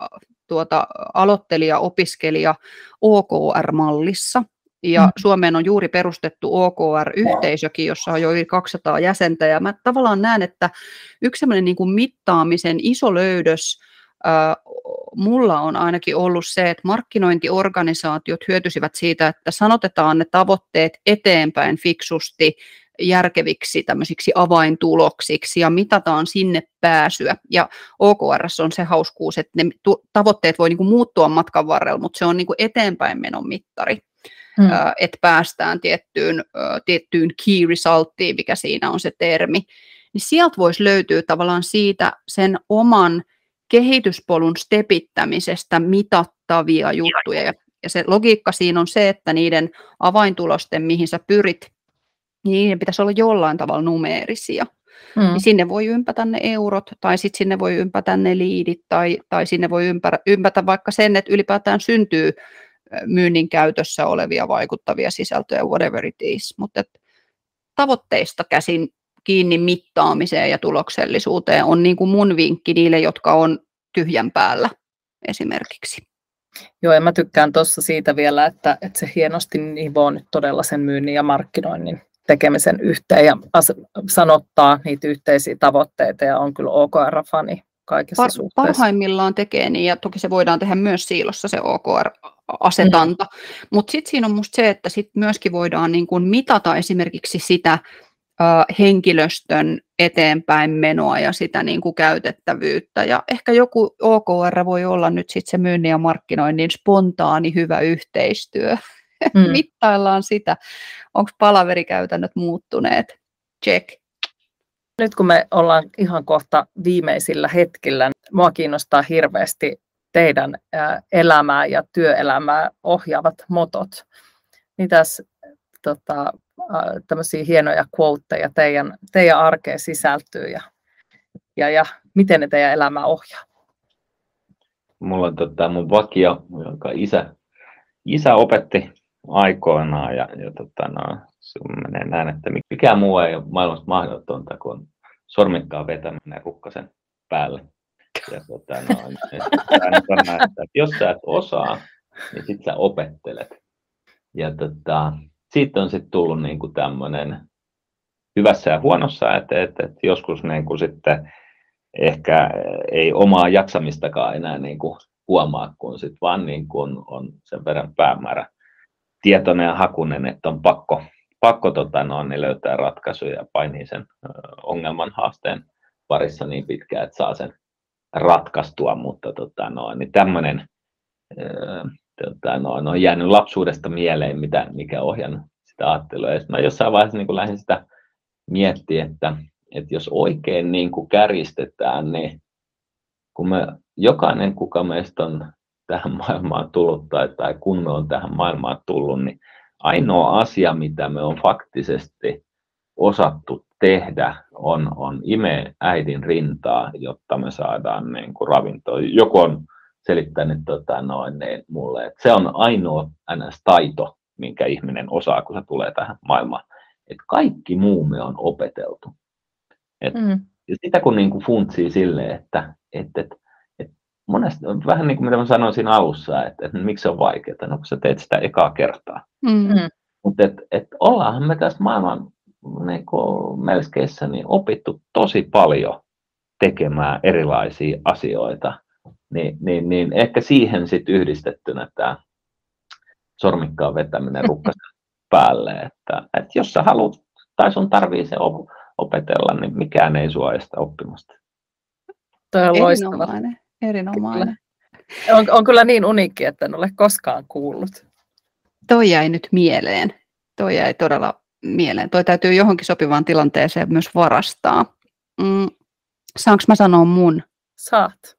tuota, aloittelija, opiskelija OKR-mallissa, ja mm. Suomeen on juuri perustettu OKR-yhteisökin, jossa on jo yli 200 jäsentä. Ja mä tavallaan näen, että yksi sellainen niin kuin mittaamisen iso löydös äh, mulla on ainakin ollut se, että markkinointiorganisaatiot hyötyisivät siitä, että sanotetaan ne tavoitteet eteenpäin fiksusti, järkeviksi tämmöisiksi avaintuloksiksi ja mitataan sinne pääsyä. Ja OKR on se hauskuus, että ne tavoitteet voi niin kuin muuttua matkan varrella, mutta se on niin kuin eteenpäin menon mittari mm. että päästään tiettyyn, tiettyyn key resulttiin, mikä siinä on se termi, niin sieltä voisi löytyä tavallaan siitä sen oman kehityspolun stepittämisestä mitattavia juttuja. Ja se logiikka siinä on se, että niiden avaintulosten, mihin sä pyrit, niin niiden pitäisi olla jollain tavalla numeerisia. Mm. Niin sinne voi ympätä ne eurot, tai sitten sinne voi ympätä ne liidit, tai, tai sinne voi ympätä, ympätä vaikka sen, että ylipäätään syntyy myynnin käytössä olevia vaikuttavia sisältöjä, whatever it is. Mutta tavoitteista käsin kiinni mittaamiseen ja tuloksellisuuteen on niin kuin mun vinkki niille, jotka on tyhjän päällä esimerkiksi. Joo, ja mä tykkään tuossa siitä vielä, että, että se hienosti nivoo nyt todella sen myynnin ja markkinoinnin tekemisen yhteen ja as- sanottaa niitä yhteisiä tavoitteita ja on kyllä OKR-fani kaikessa Par- suhteessa. Parhaimmillaan tekee niin, ja toki se voidaan tehdä myös siilossa se OKR-asetanta, mm. mutta sitten siinä on musta se, että sit myöskin voidaan niin kun mitata esimerkiksi sitä henkilöstön eteenpäin menoa ja sitä niin kuin käytettävyyttä. Ja ehkä joku OKR voi olla nyt sitten se myynnin ja markkinoinnin spontaani hyvä yhteistyö. Mm. Mittaillaan sitä, onko palaverikäytännöt muuttuneet. Check. Nyt kun me ollaan ihan kohta viimeisillä hetkillä, mua kiinnostaa hirveästi teidän elämää ja työelämää ohjaavat motot. Mitäs tota, tämmöisiä hienoja quoteja teidän, teidän arkeen sisältyy ja, ja, ja miten ne teidän elämää ohjaa? Mulla on tota, mun vakio, jonka isä, isä opetti aikoinaan ja, ja tota, no, menee näin, että mikään muu ei ole maailmassa mahdotonta kuin sormikkaan vetäminen rukkasen päälle. Ja, tota, no, että, että jos sä et osaa, niin sit sä opettelet. Ja tota, siitä on sitten tullut niin kuin tämmöinen hyvässä ja huonossa, että, että, että joskus niin kuin sitten ehkä ei omaa jaksamistakaan enää niin kuin huomaa, kun sit vaan niin kuin on sen verran päämäärä tietoinen ja hakunen, että on pakko, pakko tota, no, niin löytää ratkaisuja ja painii sen ongelman haasteen parissa niin pitkään, että saa sen ratkaistua, mutta tota, no, niin tämmöinen tota, no, on jäänyt lapsuudesta mieleen, mitä, mikä ohjan sitä ajattelua. Ja mä jossain vaiheessa niin lähdin sitä miettimään, että, että jos oikein niin kuin käristetään, niin kun me, jokainen, kuka meistä on tähän maailmaan tullut tai, tai kun me on tähän maailmaan tullut, niin ainoa asia, mitä me on faktisesti osattu tehdä, on, on ime äidin rintaa, jotta me saadaan niin kuin ravintoa. Joku on selittänyt tota, noin, niin mulle, että se on ainoa NS-taito, minkä ihminen osaa, kun se tulee tähän maailmaan. Että kaikki muu me on opeteltu. Et, mm. Ja sitä kun niin kuin funtsii silleen, että et, et, et monesti, vähän niin kuin mitä mä sanoin siinä alussa, että, että miksi se on vaikeaa, no kun sä teet sitä ekaa kertaa. Mm. Mutta et, et ollaanhan me tässä maailman niin melskeissä niin opittu tosi paljon tekemään erilaisia asioita niin, niin, niin ehkä siihen sitten yhdistettynä tämä sormikkaan vetäminen rukkasen päälle, että, että jos sä haluat tai sun tarvii se opetella, niin mikään ei sua estä oppimasta. Toi on erinomainen. On, on kyllä niin uniikki, että en ole koskaan kuullut. Toi jäi nyt mieleen. Toi jäi todella mieleen. Toi täytyy johonkin sopivaan tilanteeseen myös varastaa. Mm, saanko mä sanoa mun? Saat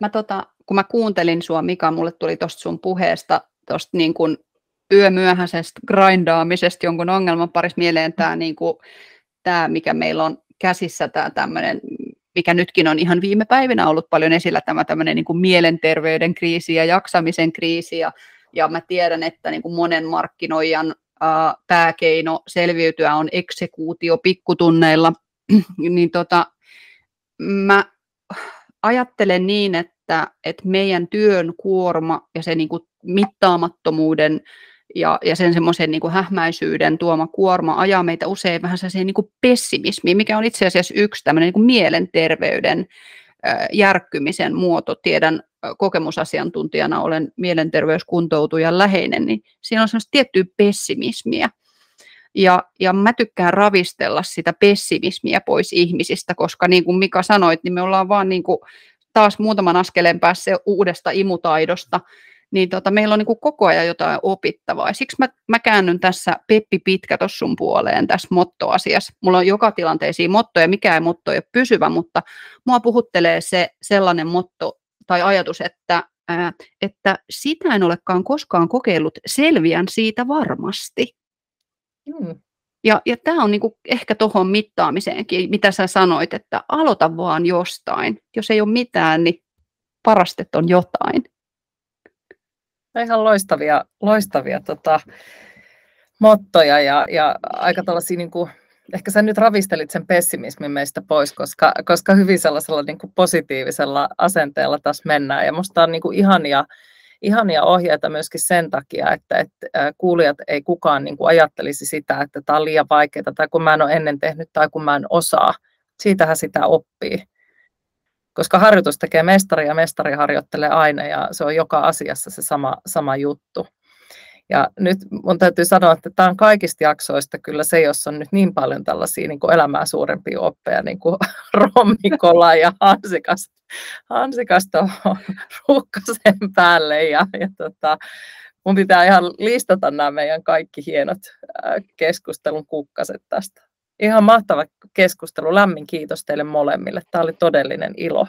mä tota, kun mä kuuntelin sua, Mika, mulle tuli tuosta sun puheesta, tuosta niin kuin yömyöhäisestä grindaamisesta jonkun ongelman parissa mieleen tämä, niin kuin, tämä mikä meillä on käsissä, tämä tämmöinen, mikä nytkin on ihan viime päivinä ollut paljon esillä, tämä tämmöinen niin kuin mielenterveyden kriisi ja jaksamisen kriisi, ja, ja mä tiedän, että niin kuin monen markkinoijan ää, pääkeino selviytyä on eksekuutio pikkutunneilla, niin tota, mä ajattelen niin, että, että meidän työn kuorma ja se niin kuin mittaamattomuuden ja, ja sen semmoisen niin hähmäisyyden tuoma kuorma ajaa meitä usein vähän sellaiseen niin pessimismiin, mikä on itse asiassa yksi tämmöinen niin mielenterveyden järkkymisen muoto. Tiedän kokemusasiantuntijana, olen mielenterveyskuntoutujan läheinen, niin siinä on semmoista tiettyä pessimismiä. Ja, ja mä tykkään ravistella sitä pessimismiä pois ihmisistä, koska niin kuin Mika sanoit, niin me ollaan vaan niin kuin taas muutaman askeleen päässä uudesta imutaidosta, niin tota, meillä on niin kuin koko ajan jotain opittavaa. Siksi mä, mä käännyn tässä Peppi Pitkä tuossa sun puoleen tässä mottoasiassa. Mulla on joka tilanteisiin mottoja, mikään motto ei ole pysyvä, mutta mua puhuttelee se sellainen motto tai ajatus, että, ää, että sitä en olekaan koskaan kokeillut, selviän siitä varmasti. Mm. Ja, ja tämä on niinku ehkä tuohon mittaamiseenkin, mitä sä sanoit, että aloita vaan jostain. Jos ei ole mitään, niin parastet on jotain. Ihan loistavia, loistavia tota, mottoja ja, ja aika tällaisia, niin kuin, ehkä sä nyt ravistelit sen pessimismin meistä pois, koska, koska hyvin sellaisella niin kuin positiivisella asenteella tässä mennään. Ja musta on niin kuin ihania, ihania ohjeita myöskin sen takia, että, että kuulijat ei kukaan niin kuin ajattelisi sitä, että tämä on liian vaikeaa tai kun mä en ole ennen tehnyt tai kun mä en osaa. Siitähän sitä oppii. Koska harjoitus tekee mestari ja mestari harjoittelee aina ja se on joka asiassa se sama, sama juttu. Ja nyt mun täytyy sanoa, että tämä on kaikista jaksoista kyllä se, jos on nyt niin paljon tällaisia niin kuin elämää suurempia oppeja, niin kuin Rommikola ja Hansikas, Hansikas ruukkasen päälle. Ja, ja tota, mun pitää ihan listata nämä meidän kaikki hienot keskustelun kukkaset tästä. Ihan mahtava keskustelu. Lämmin kiitos teille molemmille. Tämä oli todellinen ilo.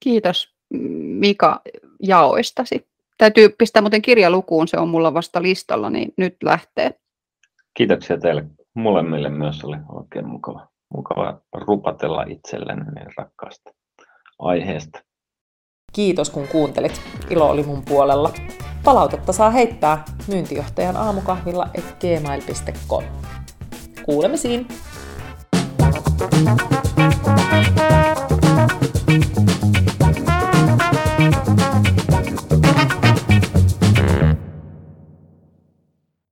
Kiitos Mika jaoistasi. Täytyy pistää muuten kirja lukuun, se on mulla vasta listalla, niin nyt lähtee. Kiitoksia teille molemmille myös, oli oikein mukava, mukava rupatella itselleni niin rakkaasta aiheesta. Kiitos kun kuuntelit. Ilo oli mun puolella. Palautetta saa heittää myyntijohtajan aamukahvilla et gmail.com. Kuulemisiin! Thank you